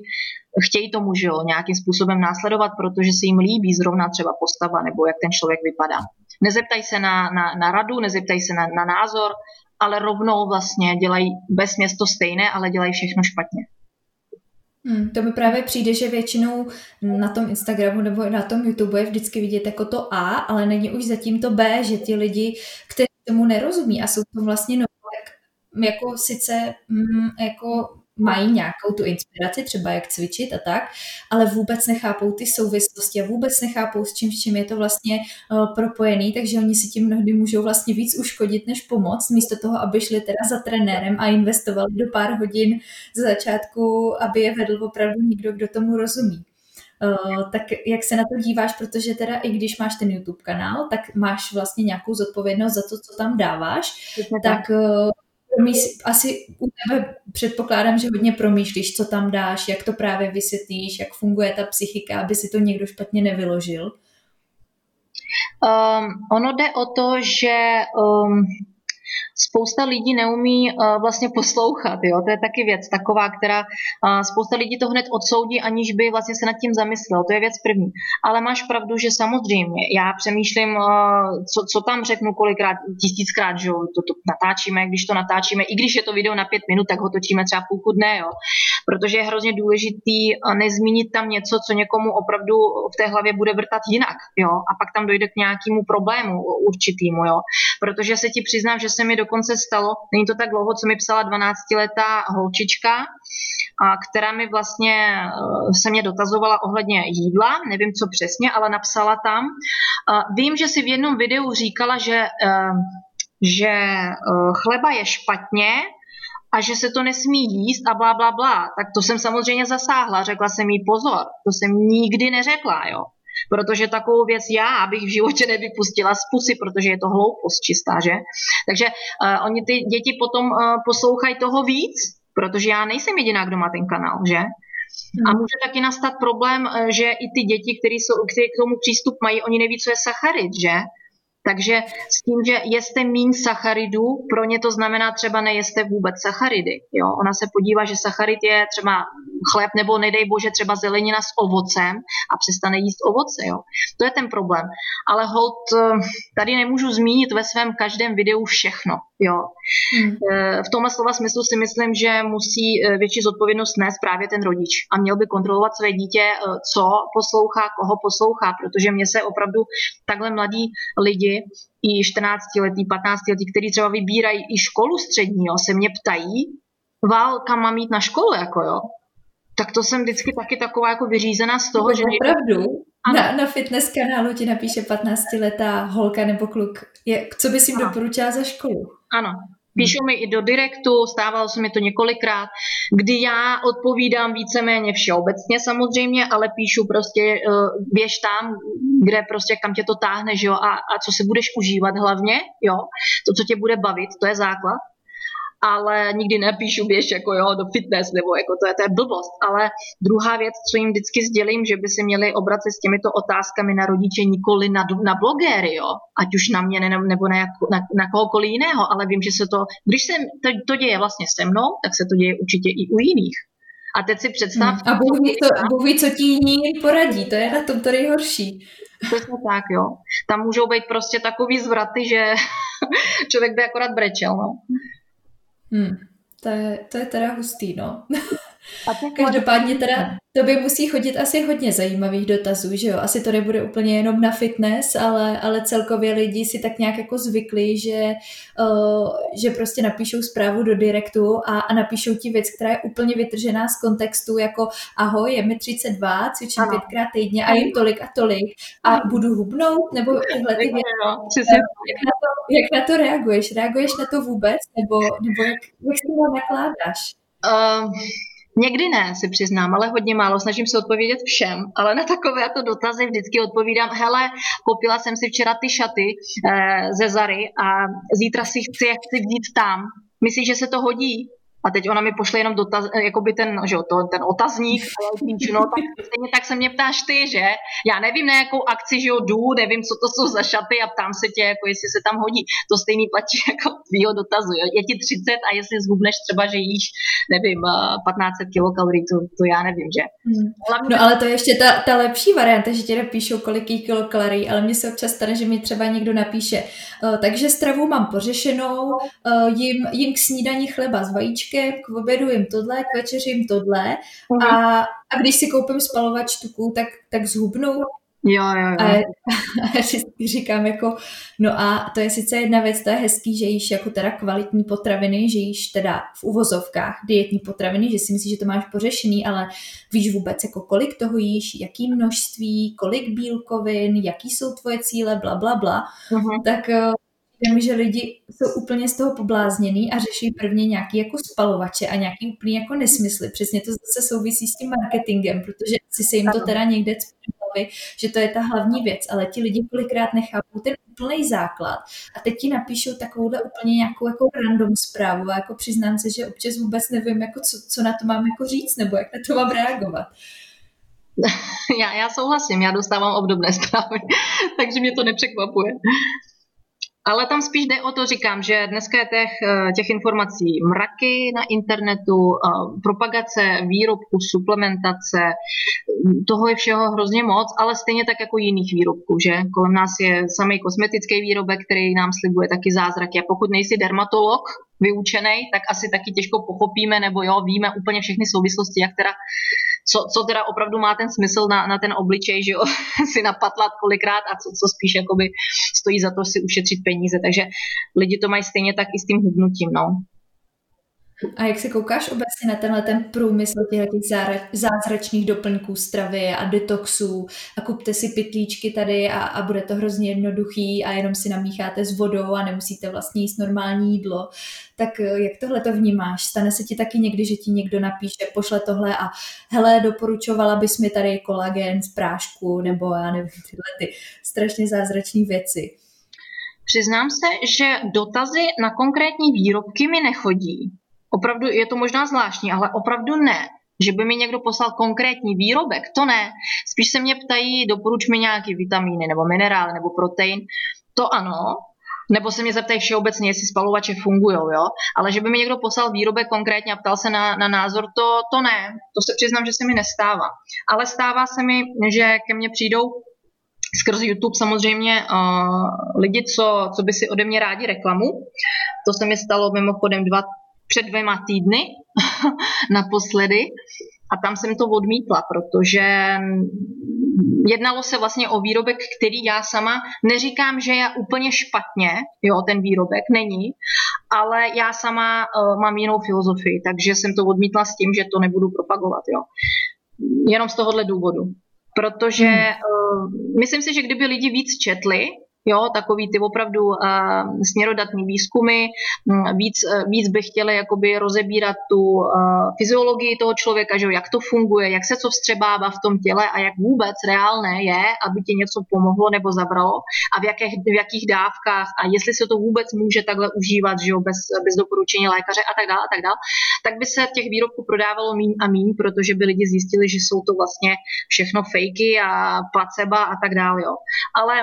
Speaker 2: chtějí tomu, že jo, nějakým způsobem následovat, protože se jim líbí zrovna třeba postava nebo jak ten člověk vypadá. Nezeptají se na, na, na radu, nezeptají se na, na názor, ale rovnou vlastně dělají bez město stejné, ale dělají všechno špatně.
Speaker 1: Hmm, to mi právě přijde, že většinou na tom Instagramu nebo na tom YouTube je vždycky vidět jako to A, ale není už zatím to B, že ti lidi, kteří tomu nerozumí a jsou to vlastně nové, jako sice mm, jako mají nějakou tu inspiraci, třeba jak cvičit a tak, ale vůbec nechápou ty souvislosti a vůbec nechápou, s čím, s čím je to vlastně uh, propojený, takže oni si tím mnohdy můžou vlastně víc uškodit, než pomoct, místo toho, aby šli teda za trenérem a investovali do pár hodin z začátku, aby je vedl opravdu někdo, kdo tomu rozumí. Uh, tak jak se na to díváš, protože teda i když máš ten YouTube kanál, tak máš vlastně nějakou zodpovědnost za to, co tam dáváš, tak uh, asi u tebe předpokládám, že hodně promýšlíš, co tam dáš, jak to právě vysvětlíš, jak funguje ta psychika, aby si to někdo špatně nevyložil.
Speaker 2: Um, ono jde o to, že um, spousta lidí neumí uh, vlastně poslouchat, jo? to je taky věc taková, která uh, spousta lidí to hned odsoudí, aniž by vlastně se nad tím zamyslel, to je věc první. Ale máš pravdu, že samozřejmě, já přemýšlím, uh, co, co tam řeknu kolikrát, tisíckrát, že to, to natáčíme, když to natáčíme, i když je to video na pět minut, tak ho točíme třeba půlku dne, jo? protože je hrozně důležitý nezmínit tam něco, co někomu opravdu v té hlavě bude vrtat jinak, jo? a pak tam dojde k nějakému problému určitýmu, jo? Protože se ti přiznám, že se mi dokonce stalo, není to tak dlouho, co mi psala 12-letá holčička, a která mi vlastně eh, se mě dotazovala ohledně jídla, nevím co přesně, ale napsala tam. Vím, že si v jednom videu říkala, že, eh, že eh, chleba je špatně, a že se to nesmí jíst a blá, blá, blá. Tak to jsem samozřejmě zasáhla, řekla jsem jí pozor, to jsem nikdy neřekla, jo protože takovou věc já bych v životě nevypustila z pusy, protože je to hloupost čistá, že? Takže uh, oni ty děti potom uh, poslouchají toho víc, protože já nejsem jediná, kdo má ten kanál, že? A může taky nastat problém, uh, že i ty děti, které, jsou, které k tomu přístup mají, oni neví, co je sacharid, že? Takže s tím, že jeste míň sacharidů, pro ně to znamená třeba nejeste vůbec sacharidy. Jo? Ona se podívá, že sacharid je třeba chléb nebo nedej bože třeba zelenina s ovocem a přestane jíst ovoce. Jo? To je ten problém. Ale hold, eh, tady nemůžu zmínit ve svém každém videu všechno. Jo? Hmm. Eh, v tomhle slova smyslu si myslím, že musí eh, větší zodpovědnost nést právě ten rodič a měl by kontrolovat své dítě, co poslouchá, koho poslouchá, protože mě se opravdu takhle mladí lidi i 14 letý, 15 letý, kteří třeba vybírají i školu střední, jo, se mě ptají, Val, kam mám jít na školu, jako jo tak to jsem vždycky taky taková jako vyřízená z toho,
Speaker 1: že... Opravdu? Na, na fitness kanálu ti napíše 15-letá holka nebo kluk. Je, co bys jim ano. doporučila za školu?
Speaker 2: Ano, Píšou mi i do direktu, stávalo se mi to několikrát, kdy já odpovídám víceméně všeobecně samozřejmě, ale píšu prostě běž tam, kde prostě kam tě to táhne, že jo, a, a co si budeš užívat hlavně, jo, to, co tě bude bavit, to je základ ale nikdy nepíšu běž jako jo, do fitness, nebo jako to je, to je blbost. Ale druhá věc, co jim vždycky sdělím, že by si měli obracet s těmito otázkami na rodiče nikoli na, na blogéry, jo, ať už na mě nebo na, na, na kohokoliv jiného, ale vím, že se to, když se to, to děje vlastně se mnou, tak se to děje určitě i u jiných. A teď si představ... Hmm.
Speaker 1: A Bůh ví, co, Bůh ví, co ti jiní poradí, to je na tom to nejhorší.
Speaker 2: Přesně tak, jo. Tam můžou být prostě takový zvraty, že člověk by akorát brečel, no.
Speaker 1: Hmm. To je, to je teda hustý, no. Každopádně teda by musí chodit asi hodně zajímavých dotazů, že jo? Asi to nebude úplně jenom na fitness, ale, ale celkově lidi si tak nějak jako zvykli, že, uh, že prostě napíšou zprávu do direktu a, a napíšou ti věc, která je úplně vytržená z kontextu, jako ahoj, je mi 32, cvičím ano. pětkrát týdně a jim tolik a tolik a budu hubnout, nebo tyhle ty věci. Jak na, to, jak na to reaguješ? Reaguješ na to vůbec, nebo, nebo jak, jak s tím nakládáš?
Speaker 2: Uh, Někdy ne, si přiznám, ale hodně málo. Snažím se odpovědět všem, ale na takovéto dotazy vždycky odpovídám, hele, koupila jsem si včera ty šaty eh, ze Zary a zítra si chci, chci vzít tam. Myslíš, že se to hodí? A teď ona mi pošle jenom dotaz, eh, jakoby ten, že jo, to, ten otazník, no, tak stejně tak se mě ptáš ty, že? Já nevím, na jakou akci, že jo, jdu, nevím, co to jsou za šaty a ptám se tě, jako jestli se tam hodí. To stejný platí jako tvýho dotazu, jo. Je ti 30 a jestli zhubneš třeba, že jíš, nevím, 1500 kilokalorií, to, to já nevím, že?
Speaker 1: Hmm. Hlavně... No ale to je ještě ta, ta lepší varianta, že ti napíšou, kolik kilokalorií, ale mně se občas stane, že mi třeba někdo napíše, takže stravu mám pořešenou, uh, jim, jim k snídaní chleba s vajíčkem, vajíčkem, k obědu jim tohle, k večeři jim tohle uh-huh. a, a když si koupím spalovač tuků, tak, tak zhubnu.
Speaker 2: Jo, jo, jo.
Speaker 1: A, a říkám jako, no a to je sice jedna věc, to je hezký, že jíš jako teda kvalitní potraviny, že jíš teda v uvozovkách dietní potraviny, že si myslíš, že to máš pořešený, ale víš vůbec jako kolik toho jíš, jaký množství, kolik bílkovin, jaký jsou tvoje cíle, bla, bla, bla. Uh-huh. Tak eh, Vím, že lidi jsou úplně z toho poblázněný a řeší prvně nějaký jako spalovače a nějaký úplně jako nesmysly. Přesně to zase souvisí s tím marketingem, protože si se jim to teda někde hlavy, že to je ta hlavní věc, ale ti lidi kolikrát nechápou ten úplný základ a teď ti napíšou takovouhle úplně nějakou jako random zprávu a jako přiznám se, že občas vůbec nevím, jako co, co na to mám jako říct nebo jak na to mám reagovat.
Speaker 2: Já, já souhlasím, já dostávám obdobné zprávy, takže mě to nepřekvapuje. Ale tam spíš jde o to, říkám, že dneska je těch, eh, těch informací mraky na internetu, eh, propagace výrobků, suplementace, toho je všeho hrozně moc, ale stejně tak jako jiných výrobků, že? Kolem nás je samý kosmetický výrobek, který nám slibuje taky zázraky. A pokud nejsi dermatolog, vyučený, tak asi taky těžko pochopíme, nebo jo, víme úplně všechny souvislosti, jak teda co, co teda opravdu má ten smysl na, na ten obličej, že jo, si napatlat kolikrát a co, co spíš jakoby stojí za to si ušetřit peníze. Takže lidi to mají stejně tak i s tím hubnutím, no.
Speaker 1: A jak se koukáš obecně na tenhle ten průmysl těch zázračných doplňků stravy a detoxů a kupte si pytlíčky tady a, a bude to hrozně jednoduchý a jenom si namícháte s vodou a nemusíte vlastně jíst normální jídlo. Tak eh, jak tohle to vnímáš? Stane se ti taky někdy, že ti někdo napíše, pošle tohle a hele, doporučovala bys mi tady kolagen z prášku nebo já nevím, tyhle ty strašně zázračné věci.
Speaker 2: Přiznám se, že dotazy na konkrétní výrobky mi nechodí Opravdu je to možná zvláštní, ale opravdu ne. Že by mi někdo poslal konkrétní výrobek, to ne. Spíš se mě ptají, doporuč mi nějaký vitamíny nebo minerály nebo protein. to ano, nebo se mě zeptají všeobecně, jestli spalovače fungují, jo, ale že by mi někdo poslal výrobek konkrétně a ptal se na, na názor, to, to ne, to se přiznám, že se mi nestává. Ale stává se mi, že ke mně přijdou skrz YouTube samozřejmě uh, lidi, co, co by si ode mě rádi reklamu. To se mi stalo mimochodem dva, před dvěma týdny naposledy a tam jsem to odmítla, protože jednalo se vlastně o výrobek, který já sama neříkám, že je úplně špatně, jo, ten výrobek není, ale já sama uh, mám jinou filozofii, takže jsem to odmítla s tím, že to nebudu propagovat, jo. Jenom z tohohle důvodu. Protože uh, myslím si, že kdyby lidi víc četli, jo, takový ty opravdu uh, směrodatný výzkumy, mm, víc, uh, víc by chtěli jakoby rozebírat tu uh, fyziologii toho člověka, že jo, jak to funguje, jak se co vstřebává v tom těle a jak vůbec reálné je, aby ti něco pomohlo nebo zabralo a v, jakých, v jakých dávkách a jestli se to vůbec může takhle užívat, že jo, bez, bez doporučení lékaře a tak dále a tak dále, tak by se těch výrobků prodávalo míň a míň, protože by lidi zjistili, že jsou to vlastně všechno fejky a placebo a tak dále, jo. Ale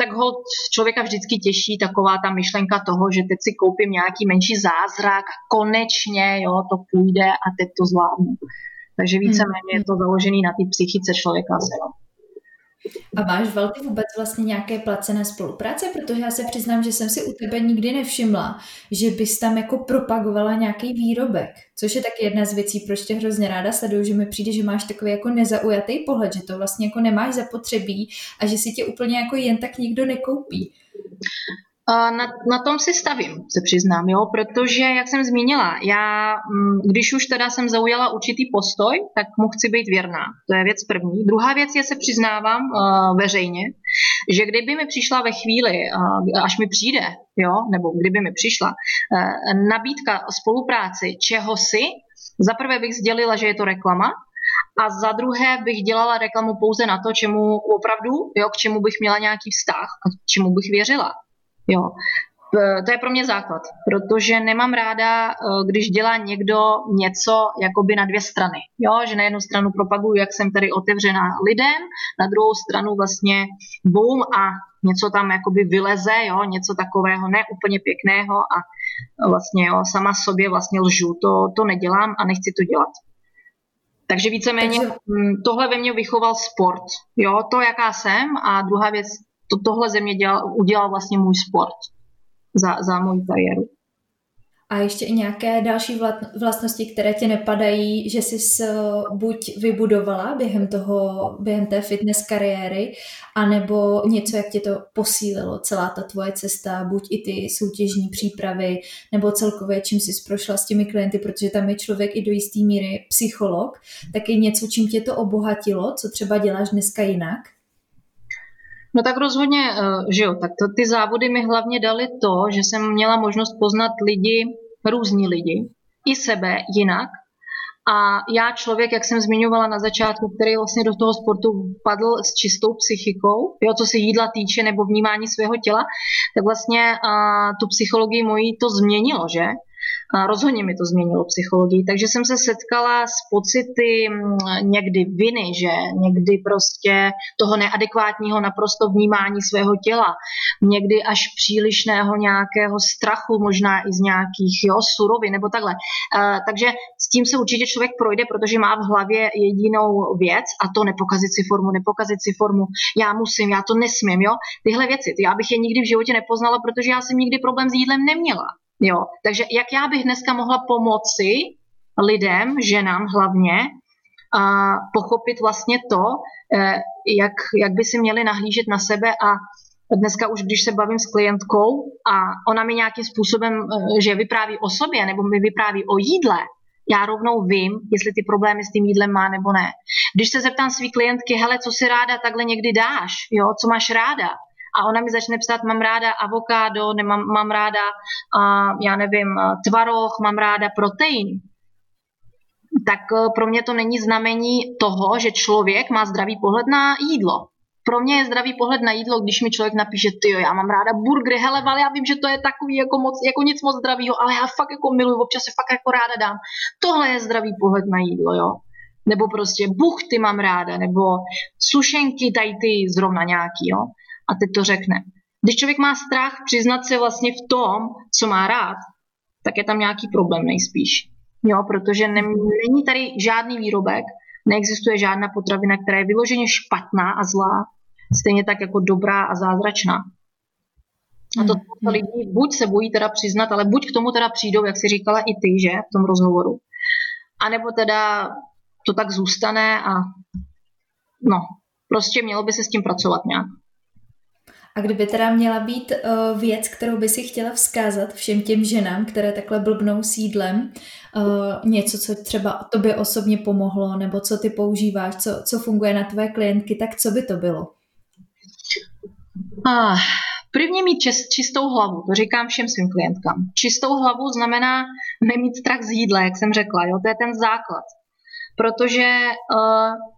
Speaker 2: tak ho člověka vždycky těší taková ta myšlenka toho, že teď si koupím nějaký menší zázrak a konečně jo, to půjde a teď to zvládnu. Takže víceméně je to založený na té psychice člověka. No.
Speaker 1: A máš velký vůbec vlastně nějaké placené spolupráce? Protože já se přiznám, že jsem si u tebe nikdy nevšimla, že bys tam jako propagovala nějaký výrobek. Což je taky jedna z věcí, proč tě hrozně ráda sleduju, že mi přijde, že máš takový jako nezaujatý pohled, že to vlastně jako nemáš zapotřebí a že si tě úplně jako jen tak nikdo nekoupí.
Speaker 2: Na, na tom si stavím, se přiznám, jo, protože, jak jsem zmínila, já, mm, když už teda jsem zaujala určitý postoj, tak mu chci být věrná. To je věc první. Druhá věc je, se přiznávám uh, veřejně, že kdyby mi přišla ve chvíli, uh, až mi přijde, jo, nebo kdyby mi přišla uh, nabídka spolupráci čeho si, za prvé bych sdělila, že je to reklama, a za druhé bych dělala reklamu pouze na to, čemu opravdu, jo, k čemu bych měla nějaký vztah a čemu bych věřila. Jo. To je pro mě základ, protože nemám ráda, eh, když dělá někdo něco jakoby na dvě strany. Jo, že na jednu stranu propaguju, jak jsem tady otevřená lidem, na druhou stranu vlastně boom a něco tam jakoby vyleze, jo, něco takového neúplně pěkného a vlastně jo, sama sobě vlastně lžu. To, to nedělám a nechci to dělat. Takže víceméně Takže... Mm, tohle ve mně vychoval sport. Jo, to, jaká jsem a druhá věc, to, tohle země dělal, udělal vlastně můj sport za, za moji kariéru.
Speaker 1: A ještě i nějaké další vlastnosti, které tě nepadají, že jsi buď vybudovala během toho, během té fitness kariéry, anebo něco, jak tě to posílilo, celá ta tvoje cesta, buď i ty soutěžní přípravy, nebo celkově, čím jsi prošla s těmi klienty, protože tam je člověk i do jisté míry psycholog, tak je něco, čím tě to obohatilo, co třeba děláš dneska jinak?
Speaker 2: No tak rozhodně, eh, že jo, tak to, ty závody mi hlavně dali to, že jsem měla možnost poznat lidi, různí lidi, i sebe jinak. A já člověk, jak jsem zmiňovala na začátku, který vlastně do toho sportu padl s čistou psychikou, jo, co se jídla týče nebo vnímání svého těla, tak vlastně a, tu psychologii mojí to změnilo, že? A rozhodně mi to změnilo psychologii, takže jsem se setkala s pocity mm, někdy viny, že někdy prostě toho neadekvátního naprosto vnímání svého těla, někdy až přílišného nějakého strachu, možná i z nějakých jo, surovin nebo takhle. Takže s tím se určitě člověk projde, protože má v hlavě jedinou věc a to nepokazit si formu, nepokazit si formu, já musím, já to nesmím, jo. Tyhle věci, já bych je nikdy v životě nepoznala, protože já jsem nikdy problém s jídlem neměla. Jo, takže jak já bych dneska mohla pomoci lidem, ženám hlavně, a pochopit vlastně to, eh, jak, jak by si měli nahlížet na sebe a dneska už, když se bavím s klientkou a ona mi nějakým způsobem, eh, že vypráví o sobě nebo mi vypráví o jídle, já rovnou vím, jestli ty problémy s tím jídlem má nebo ne. Když se zeptám svý klientky, hele, co si ráda takhle někdy dáš, jo, co máš ráda, a ona mi začne psát, mám ráda avokádo, nemám, mám ráda, uh, já nevím, tvaroh, mám ráda protein, tak uh, pro mě to není znamení toho, že člověk má zdravý pohled na jídlo. Pro mě je zdravý pohled na jídlo, když mi člověk napíše, ty já mám ráda burgery, hele, ale já vím, že to je takový jako, moc, jako nic moc zdravého, ale já fakt jako miluju, občas se fakt jako ráda dám. Tohle je zdravý pohled na jídlo, jo nebo prostě buchty mám ráda, nebo sušenky tady ty zrovna nějaký, jo a teď to řekne. Když člověk má strach přiznat se vlastně v tom, co má rád, tak je tam nějaký problém nejspíš. Jo, protože ne, není tady žádný výrobek, neexistuje žádná potravina, která je vyloženě špatná a zlá, stejně tak jako dobrá a zázračná. A to hmm. lidi buď se bojí teda přiznat, ale buď k tomu teda přijdou, jak si říkala i ty, že, v tom rozhovoru. A nebo teda to tak zůstane a no, prostě mělo by se s tím pracovat nějak.
Speaker 1: A kdyby teda měla být uh, věc, kterou by si chtěla vzkázat všem těm ženám, které takhle blbnou sídlem, uh, něco, co třeba tobě osobně pomohlo, nebo co ty používáš, co, co funguje na tvé klientky, tak co by to bylo?
Speaker 2: Ah, prvně mít čist, čistou hlavu, to říkám všem svým klientkám. Čistou hlavu znamená nemít strach z jídla, jak jsem řekla, jo? to je ten základ. Protože uh,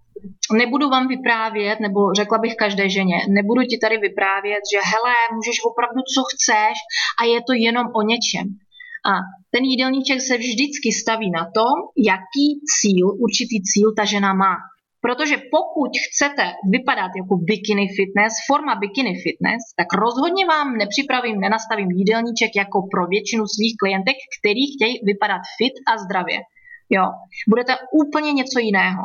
Speaker 2: nebudu vám vyprávět, nebo řekla bych každé ženě, nebudu ti tady vyprávět, že hele, můžeš opravdu co chceš a je to jenom o něčem. A ten jídelníček se vždycky staví na tom, jaký cíl, určitý cíl ta žena má. Protože pokud chcete vypadat jako bikini fitness, forma bikini fitness, tak rozhodně vám nepřipravím, nenastavím jídelníček jako pro většinu svých klientek, který chtějí vypadat fit a zdravě. Jo. Budete úplně něco jiného.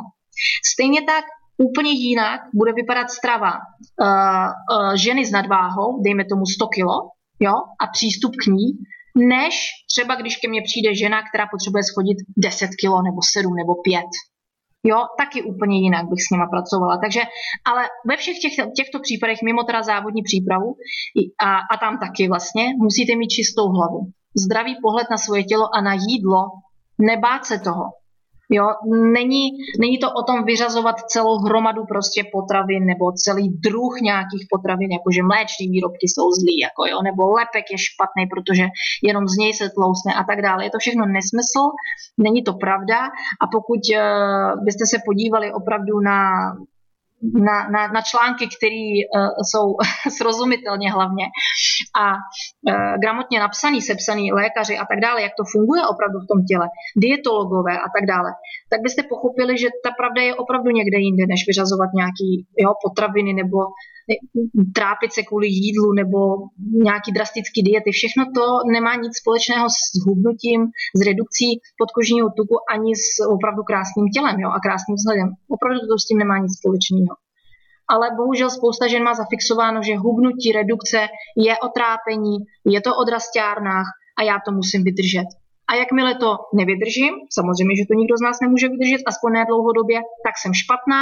Speaker 2: Stejně tak úplně jinak bude vypadat strava uh, uh, ženy s nadváhou, dejme tomu 100 kilo, jo, a přístup k ní, než třeba když ke mně přijde žena, která potřebuje schodit 10 kilo nebo 7 nebo 5. Jo, taky úplně jinak bych s nima pracovala. Takže, ale ve všech těch, těchto případech, mimo teda závodní přípravu, a, a tam taky vlastně, musíte mít čistou hlavu. Zdravý pohled na svoje tělo a na jídlo, nebát se toho. Jo, není, není to o tom vyřazovat celou hromadu prostě potravin nebo celý druh nějakých potravin, jakože mléční výrobky jsou zlí, jako jo, nebo lepek je špatný, protože jenom z něj se tlousne a tak dále. Je to všechno nesmysl, není to pravda a pokud uh, byste se podívali opravdu na na, na, na články, které uh, jsou srozumitelně hlavně a uh, gramotně napsaný, sepsaný lékaři a tak dále, jak to funguje opravdu v tom těle, dietologové a tak dále, tak byste pochopili, že ta pravda je opravdu někde jinde, než vyřazovat nějaké potraviny nebo trápit se kvůli jídlu nebo nějaký drastický diety. Všechno to nemá nic společného s hubnutím, s redukcí podkožního tuku ani s opravdu krásným tělem jo, a krásným vzhledem. Opravdu to s tím nemá nic společného. Ale bohužel spousta žen má zafixováno, že hubnutí, redukce je o trápení, je to o drastiárnách a já to musím vydržet. A jakmile to nevydržím, samozřejmě, že to nikdo z nás nemůže vydržet, aspoň ne dlouhodobě, tak jsem špatná,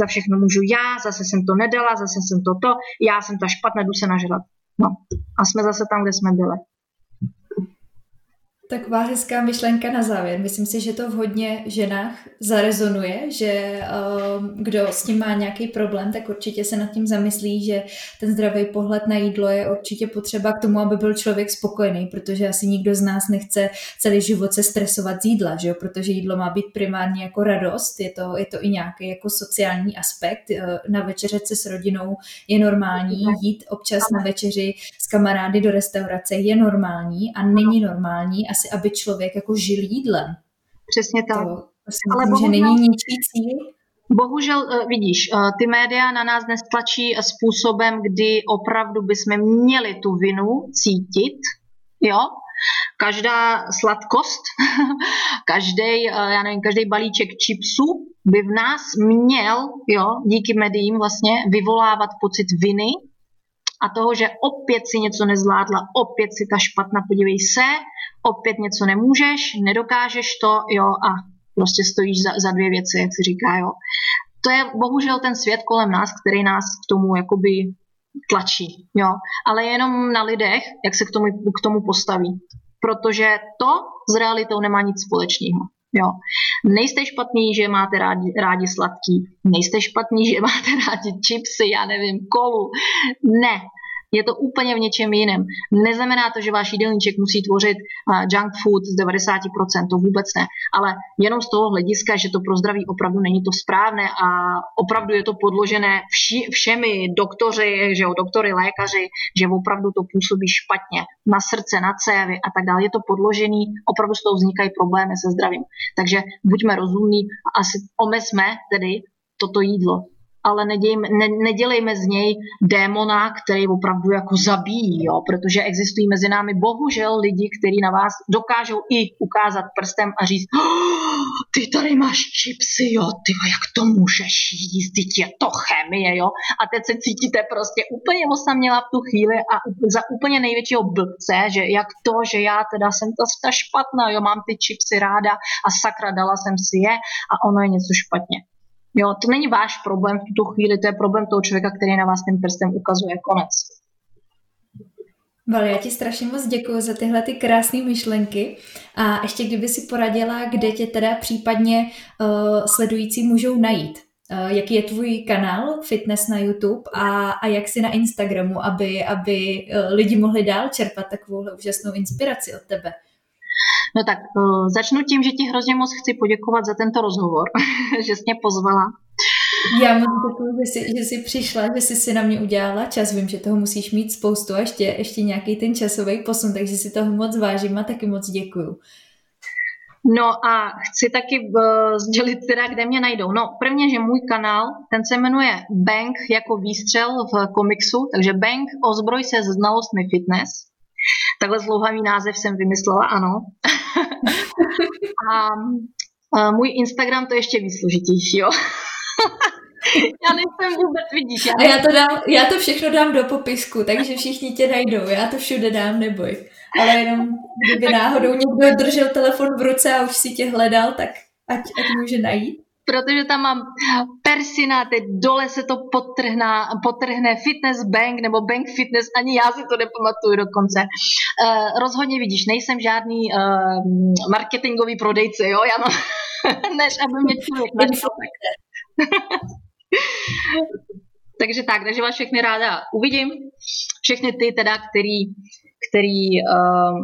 Speaker 2: za všechno můžu já, zase jsem to nedala, zase jsem to to, já jsem ta špatná, jdu se nažrat. No a jsme zase tam, kde jsme byli.
Speaker 1: Taková hezká myšlenka na závěr. Myslím si, že to v hodně ženách zarezonuje, že uh, kdo s tím má nějaký problém, tak určitě se nad tím zamyslí, že ten zdravý pohled na jídlo je určitě potřeba k tomu, aby byl člověk spokojený, protože asi nikdo z nás nechce celý život se stresovat z jídla, že jo? protože jídlo má být primárně jako radost, je to, je to i nějaký jako sociální aspekt. Uh, na večeře se s rodinou je normální, jít občas na večeři s kamarády do restaurace je normální a není normální asi, aby člověk jako žil jídlem.
Speaker 2: Přesně tak.
Speaker 1: To, to si Ale myslím, bohužel, že není ničí cíl.
Speaker 2: Bohužel, eh, vidíš, eh, ty média na nás nestlačí způsobem, kdy opravdu bychom měli tu vinu cítit, jo, každá sladkost, každý, eh, já nevím, každý balíček čipsu by v nás měl, jo, díky médiím vlastně vyvolávat pocit viny a toho, že opět si něco nezvládla, opět si ta špatná, podívej se, opět něco nemůžeš, nedokážeš to, jo, a prostě stojíš za, za dvě věci, jak se říká, jo. To je bohužel ten svět kolem nás, který nás k tomu jakoby tlačí, jo. Ale jenom na lidech, jak se k tomu, k tomu postaví. Protože to s realitou nemá nic společného. Jo. Nejste špatný, že máte rádi, rádi sladký, nejste špatný, že máte rádi chipsy, já nevím, kolu. Ne, je to úplně v něčem jiném. Neznamená to, že váš jídelníček musí tvořit junk food z 90%, to vůbec ne, ale jenom z toho hlediska, že to pro zdraví opravdu není to správné a opravdu je to podložené vši, všemi doktoři, že jo, doktory, lékaři, že opravdu to působí špatně na srdce, na cévy a tak dále. Je to podložený, opravdu z toho vznikají problémy se zdravím. Takže buďme rozumní a asi omezme tedy toto jídlo ale nedějme, ne, nedělejme z něj démona, který opravdu jako zabíjí, jo? protože existují mezi námi bohužel lidi, kteří na vás dokážou i ukázat prstem a říct, oh, ty tady máš čipsy, jo, ty jak to můžeš jíst, teď je to chemie, jo, a teď se cítíte prostě úplně osaměla v tu chvíli a za úplně největšího blbce, že jak to, že já teda jsem ta, ta špatná, jo, mám ty čipsy ráda a sakra dala jsem si je a ono je něco špatně. Jo, to není váš problém v tuto chvíli, to je problém toho člověka, který na vás tím prstem ukazuje konec.
Speaker 1: Vale, já ti strašně moc děkuji za tyhle ty krásné myšlenky a ještě kdyby si poradila, kde tě teda případně uh, sledující můžou najít. Uh, jaký je tvůj kanál Fitness na YouTube a, a jak si na Instagramu, aby, aby uh, lidi mohli dál čerpat takovou úžasnou inspiraci od tebe?
Speaker 2: No tak uh, začnu tím, že ti hrozně moc chci poděkovat za tento rozhovor, že jsi mě pozvala.
Speaker 1: Já moc děkuji, že jsi, že jsi přišla, že jsi si na mě udělala čas. Vím, že toho musíš mít spoustu a ještě, ještě nějaký ten časový posun, takže si toho moc vážím a taky moc děkuju.
Speaker 2: No a chci taky uh, sdělit teda, kde mě najdou. No prvně, že můj kanál, ten se jmenuje Bank jako výstřel v komiksu, takže Bank ozbroj se znalostmi fitness. Takhle zlouhavý název jsem vymyslela, ano. a, a můj Instagram to ještě víc složitější, jo. já nejsem vůbec, vidíš. Já
Speaker 1: a já to, dám, já to všechno dám do popisku, takže všichni tě najdou. Já to všude dám, neboj. Ale jenom, kdyby náhodou někdo držel telefon v ruce a už si tě hledal, tak ať, ať může najít
Speaker 2: protože tam mám persina, teď dole se to potrhná, potrhne fitness bank nebo bank fitness, ani já si to nepamatuju dokonce. Uh, rozhodně vidíš, nejsem žádný uh, marketingový prodejce, jo, já mám, než aby mě člověk takže tak, takže vás všechny ráda uvidím. Všechny ty teda, který, který, uh,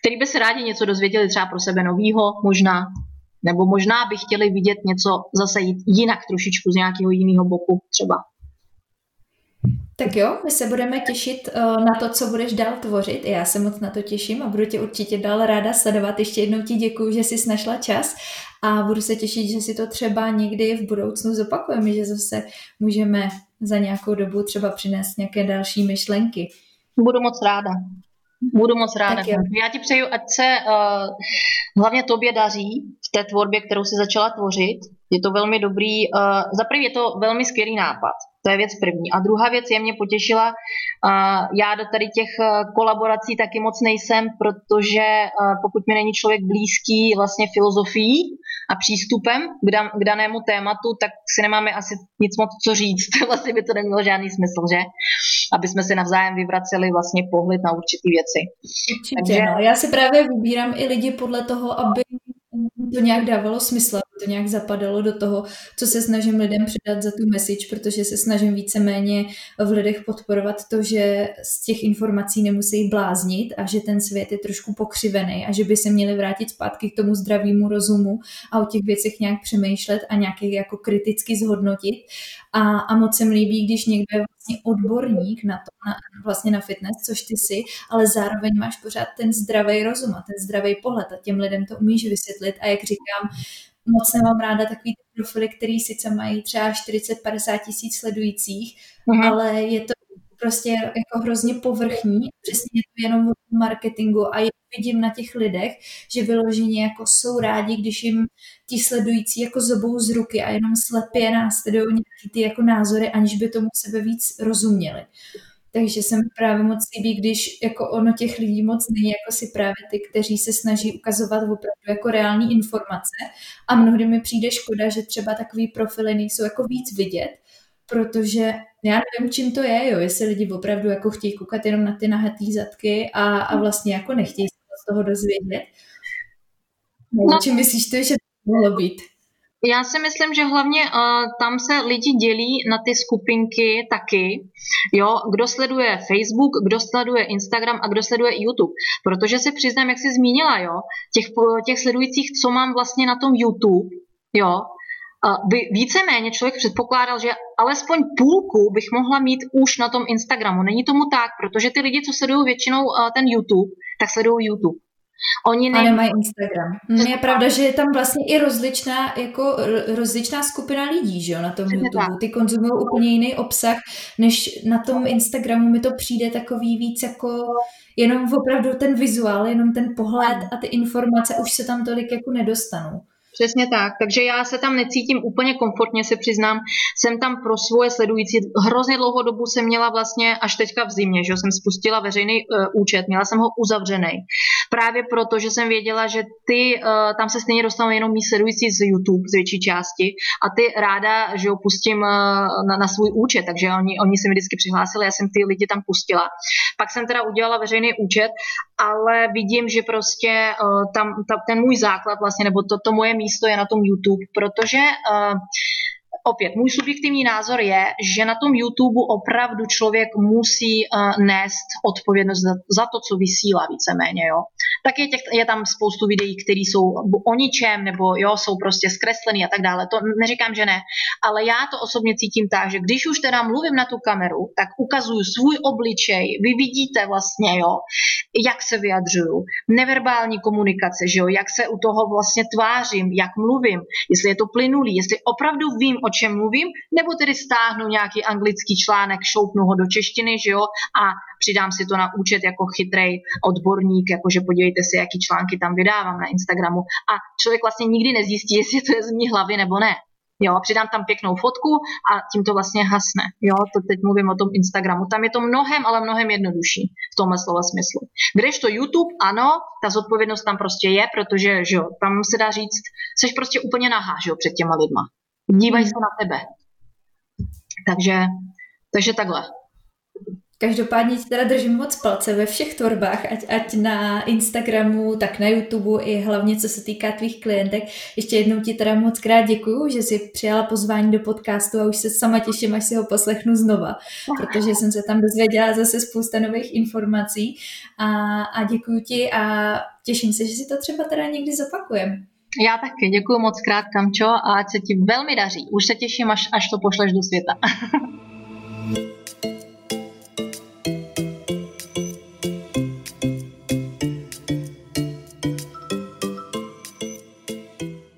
Speaker 2: který by se rádi něco dozvěděli třeba pro sebe novýho, možná, nebo možná by chtěli vidět něco zase jít jinak trošičku z nějakého jiného boku třeba.
Speaker 1: Tak jo, my se budeme těšit uh, na to, co budeš dál tvořit. Já se moc na to těším a budu tě určitě dál ráda sledovat. Ještě jednou ti děkuji, že jsi našla čas a budu se těšit, že si to třeba někdy v budoucnu zopakujeme, že zase můžeme za nějakou dobu třeba přinést nějaké další myšlenky.
Speaker 2: Budu moc ráda. Budu moc ráda. Já ti přeju, ať se uh, hlavně tobě daří v té tvorbě, kterou si začala tvořit. Je to velmi dobrý, uh, za prvý je to velmi skvělý nápad. To je věc první. A druhá věc je, mě potěšila, uh, já do tady těch uh, kolaborací taky moc nejsem, protože uh, pokud mi není člověk blízký vlastně filozofií a přístupem k, dan- k danému tématu, tak si nemáme asi nic moc co říct. vlastně by to nemělo žádný smysl, že? Aby jsme si navzájem vyvraceli vlastně pohled na určité věci.
Speaker 1: Určitě, Takže... no. Já si právě vybírám i lidi podle toho, aby to nějak dávalo smysl, to nějak zapadalo do toho, co se snažím lidem předat za tu message, protože se snažím víceméně v lidech podporovat to, že z těch informací nemusí bláznit a že ten svět je trošku pokřivený a že by se měli vrátit zpátky k tomu zdravému rozumu a o těch věcech nějak přemýšlet a nějaké jako kriticky zhodnotit. A, a moc se mi líbí, když někdo je vlastně odborník na to, na, vlastně na fitness, což ty jsi, ale zároveň máš pořád ten zdravý rozum a ten zdravý pohled a těm lidem to umíš vysvětlit a jak říkám, moc nemám ráda takový profily, který sice mají třeba 40-50 tisíc sledujících, mm-hmm. ale je to prostě jako hrozně povrchní, přesně je to jenom o marketingu a vidím na těch lidech, že vyloženě jako jsou rádi, když jim ti sledující jako zobou z ruky a jenom slepě následují nějaký ty jako názory, aniž by tomu sebe víc rozuměli. Takže se mi právě moc líbí, když jako ono těch lidí moc není, jako si právě ty, kteří se snaží ukazovat opravdu jako reální informace. A mnohdy mi přijde škoda, že třeba takový profily nejsou jako víc vidět, protože já nevím, čím to je, jo, jestli lidi opravdu jako chtějí koukat jenom na ty nahatý zadky a, a vlastně jako nechtějí se z toho dozvědět. No. Čím myslíš to, že to mohlo být?
Speaker 2: Já si myslím, že hlavně uh, tam se lidi dělí na ty skupinky taky, jo, kdo sleduje Facebook, kdo sleduje Instagram a kdo sleduje YouTube. Protože se přiznám, jak jsi zmínila, jo, těch, těch sledujících, co mám vlastně na tom YouTube, jo, by víceméně člověk předpokládal, že alespoň půlku bych mohla mít už na tom Instagramu. Není tomu tak, protože ty lidi, co sledují většinou ten YouTube, tak sledují YouTube. Oni
Speaker 1: ne... A nemají Instagram. Hm, je pravda, že je tam vlastně i rozličná, jako rozličná skupina lidí, že jo, na tom Přesně YouTube. Ty konzumují úplně jiný obsah, než na tom Instagramu mi to přijde takový víc jako jenom opravdu ten vizuál, jenom ten pohled a ty informace už se tam tolik jako nedostanou.
Speaker 2: Přesně tak, takže já se tam necítím úplně komfortně, se přiznám. Jsem tam pro svoje sledující. Hrozně dlouhou dobu jsem měla vlastně až teďka v zimě, že jsem spustila veřejný uh, účet, měla jsem ho uzavřený. Právě proto, že jsem věděla, že ty, uh, tam se stejně dostanou jenom mý sledující z YouTube z větší části a ty ráda, že ho pustím uh, na, na svůj účet, takže oni, oni se mi vždycky přihlásili, já jsem ty lidi tam pustila. Pak jsem teda udělala veřejný účet, ale vidím, že prostě uh, tam ta, ten můj základ vlastně, nebo to, to moje místo je na tom YouTube, protože uh, opět, můj subjektivní názor je, že na tom YouTube opravdu člověk musí uh, nést odpovědnost za, za to, co vysílá víceméně, jo. Tak je, těch, je tam spoustu videí, které jsou o ničem, nebo jo, jsou prostě zkreslený a tak dále. To neříkám, že ne, ale já to osobně cítím tak, že když už teda mluvím na tu kameru, tak ukazuju svůj obličej, vy vidíte vlastně, jo, jak se vyjadřuju, neverbální komunikace, že jo, jak se u toho vlastně tvářím, jak mluvím, jestli je to plynulý, jestli opravdu vím, o čem mluvím, nebo tedy stáhnu nějaký anglický článek, šoupnu ho do češtiny, že jo, a přidám si to na účet jako chytrej odborník, jakože podívejte se, jaký články tam vydávám na Instagramu. A člověk vlastně nikdy nezjistí, jestli to je z mý hlavy nebo ne. Jo, přidám tam pěknou fotku a tím to vlastně hasne. Jo, to teď mluvím o tom Instagramu. Tam je to mnohem, ale mnohem jednodušší v tomhle slova smyslu. to YouTube, ano, ta zodpovědnost tam prostě je, protože že jo, tam se dá říct, seš prostě úplně nahá, že jo, před těma lidma. Dívají se na tebe. Takže, takže takhle.
Speaker 1: Každopádně ti teda držím moc palce ve všech tvorbách, ať, ať na Instagramu, tak na YouTube i hlavně co se týká tvých klientek. Ještě jednou ti teda moc krát děkuju, že jsi přijala pozvání do podcastu a už se sama těším, až si ho poslechnu znova, protože jsem se tam dozvěděla zase spousta nových informací a, a děkuju ti a těším se, že si to třeba teda někdy zopakujem.
Speaker 2: Já taky děkuji moc krát, Kamčo, a ať se ti velmi daří. Už se těším, až, až to pošleš do světa.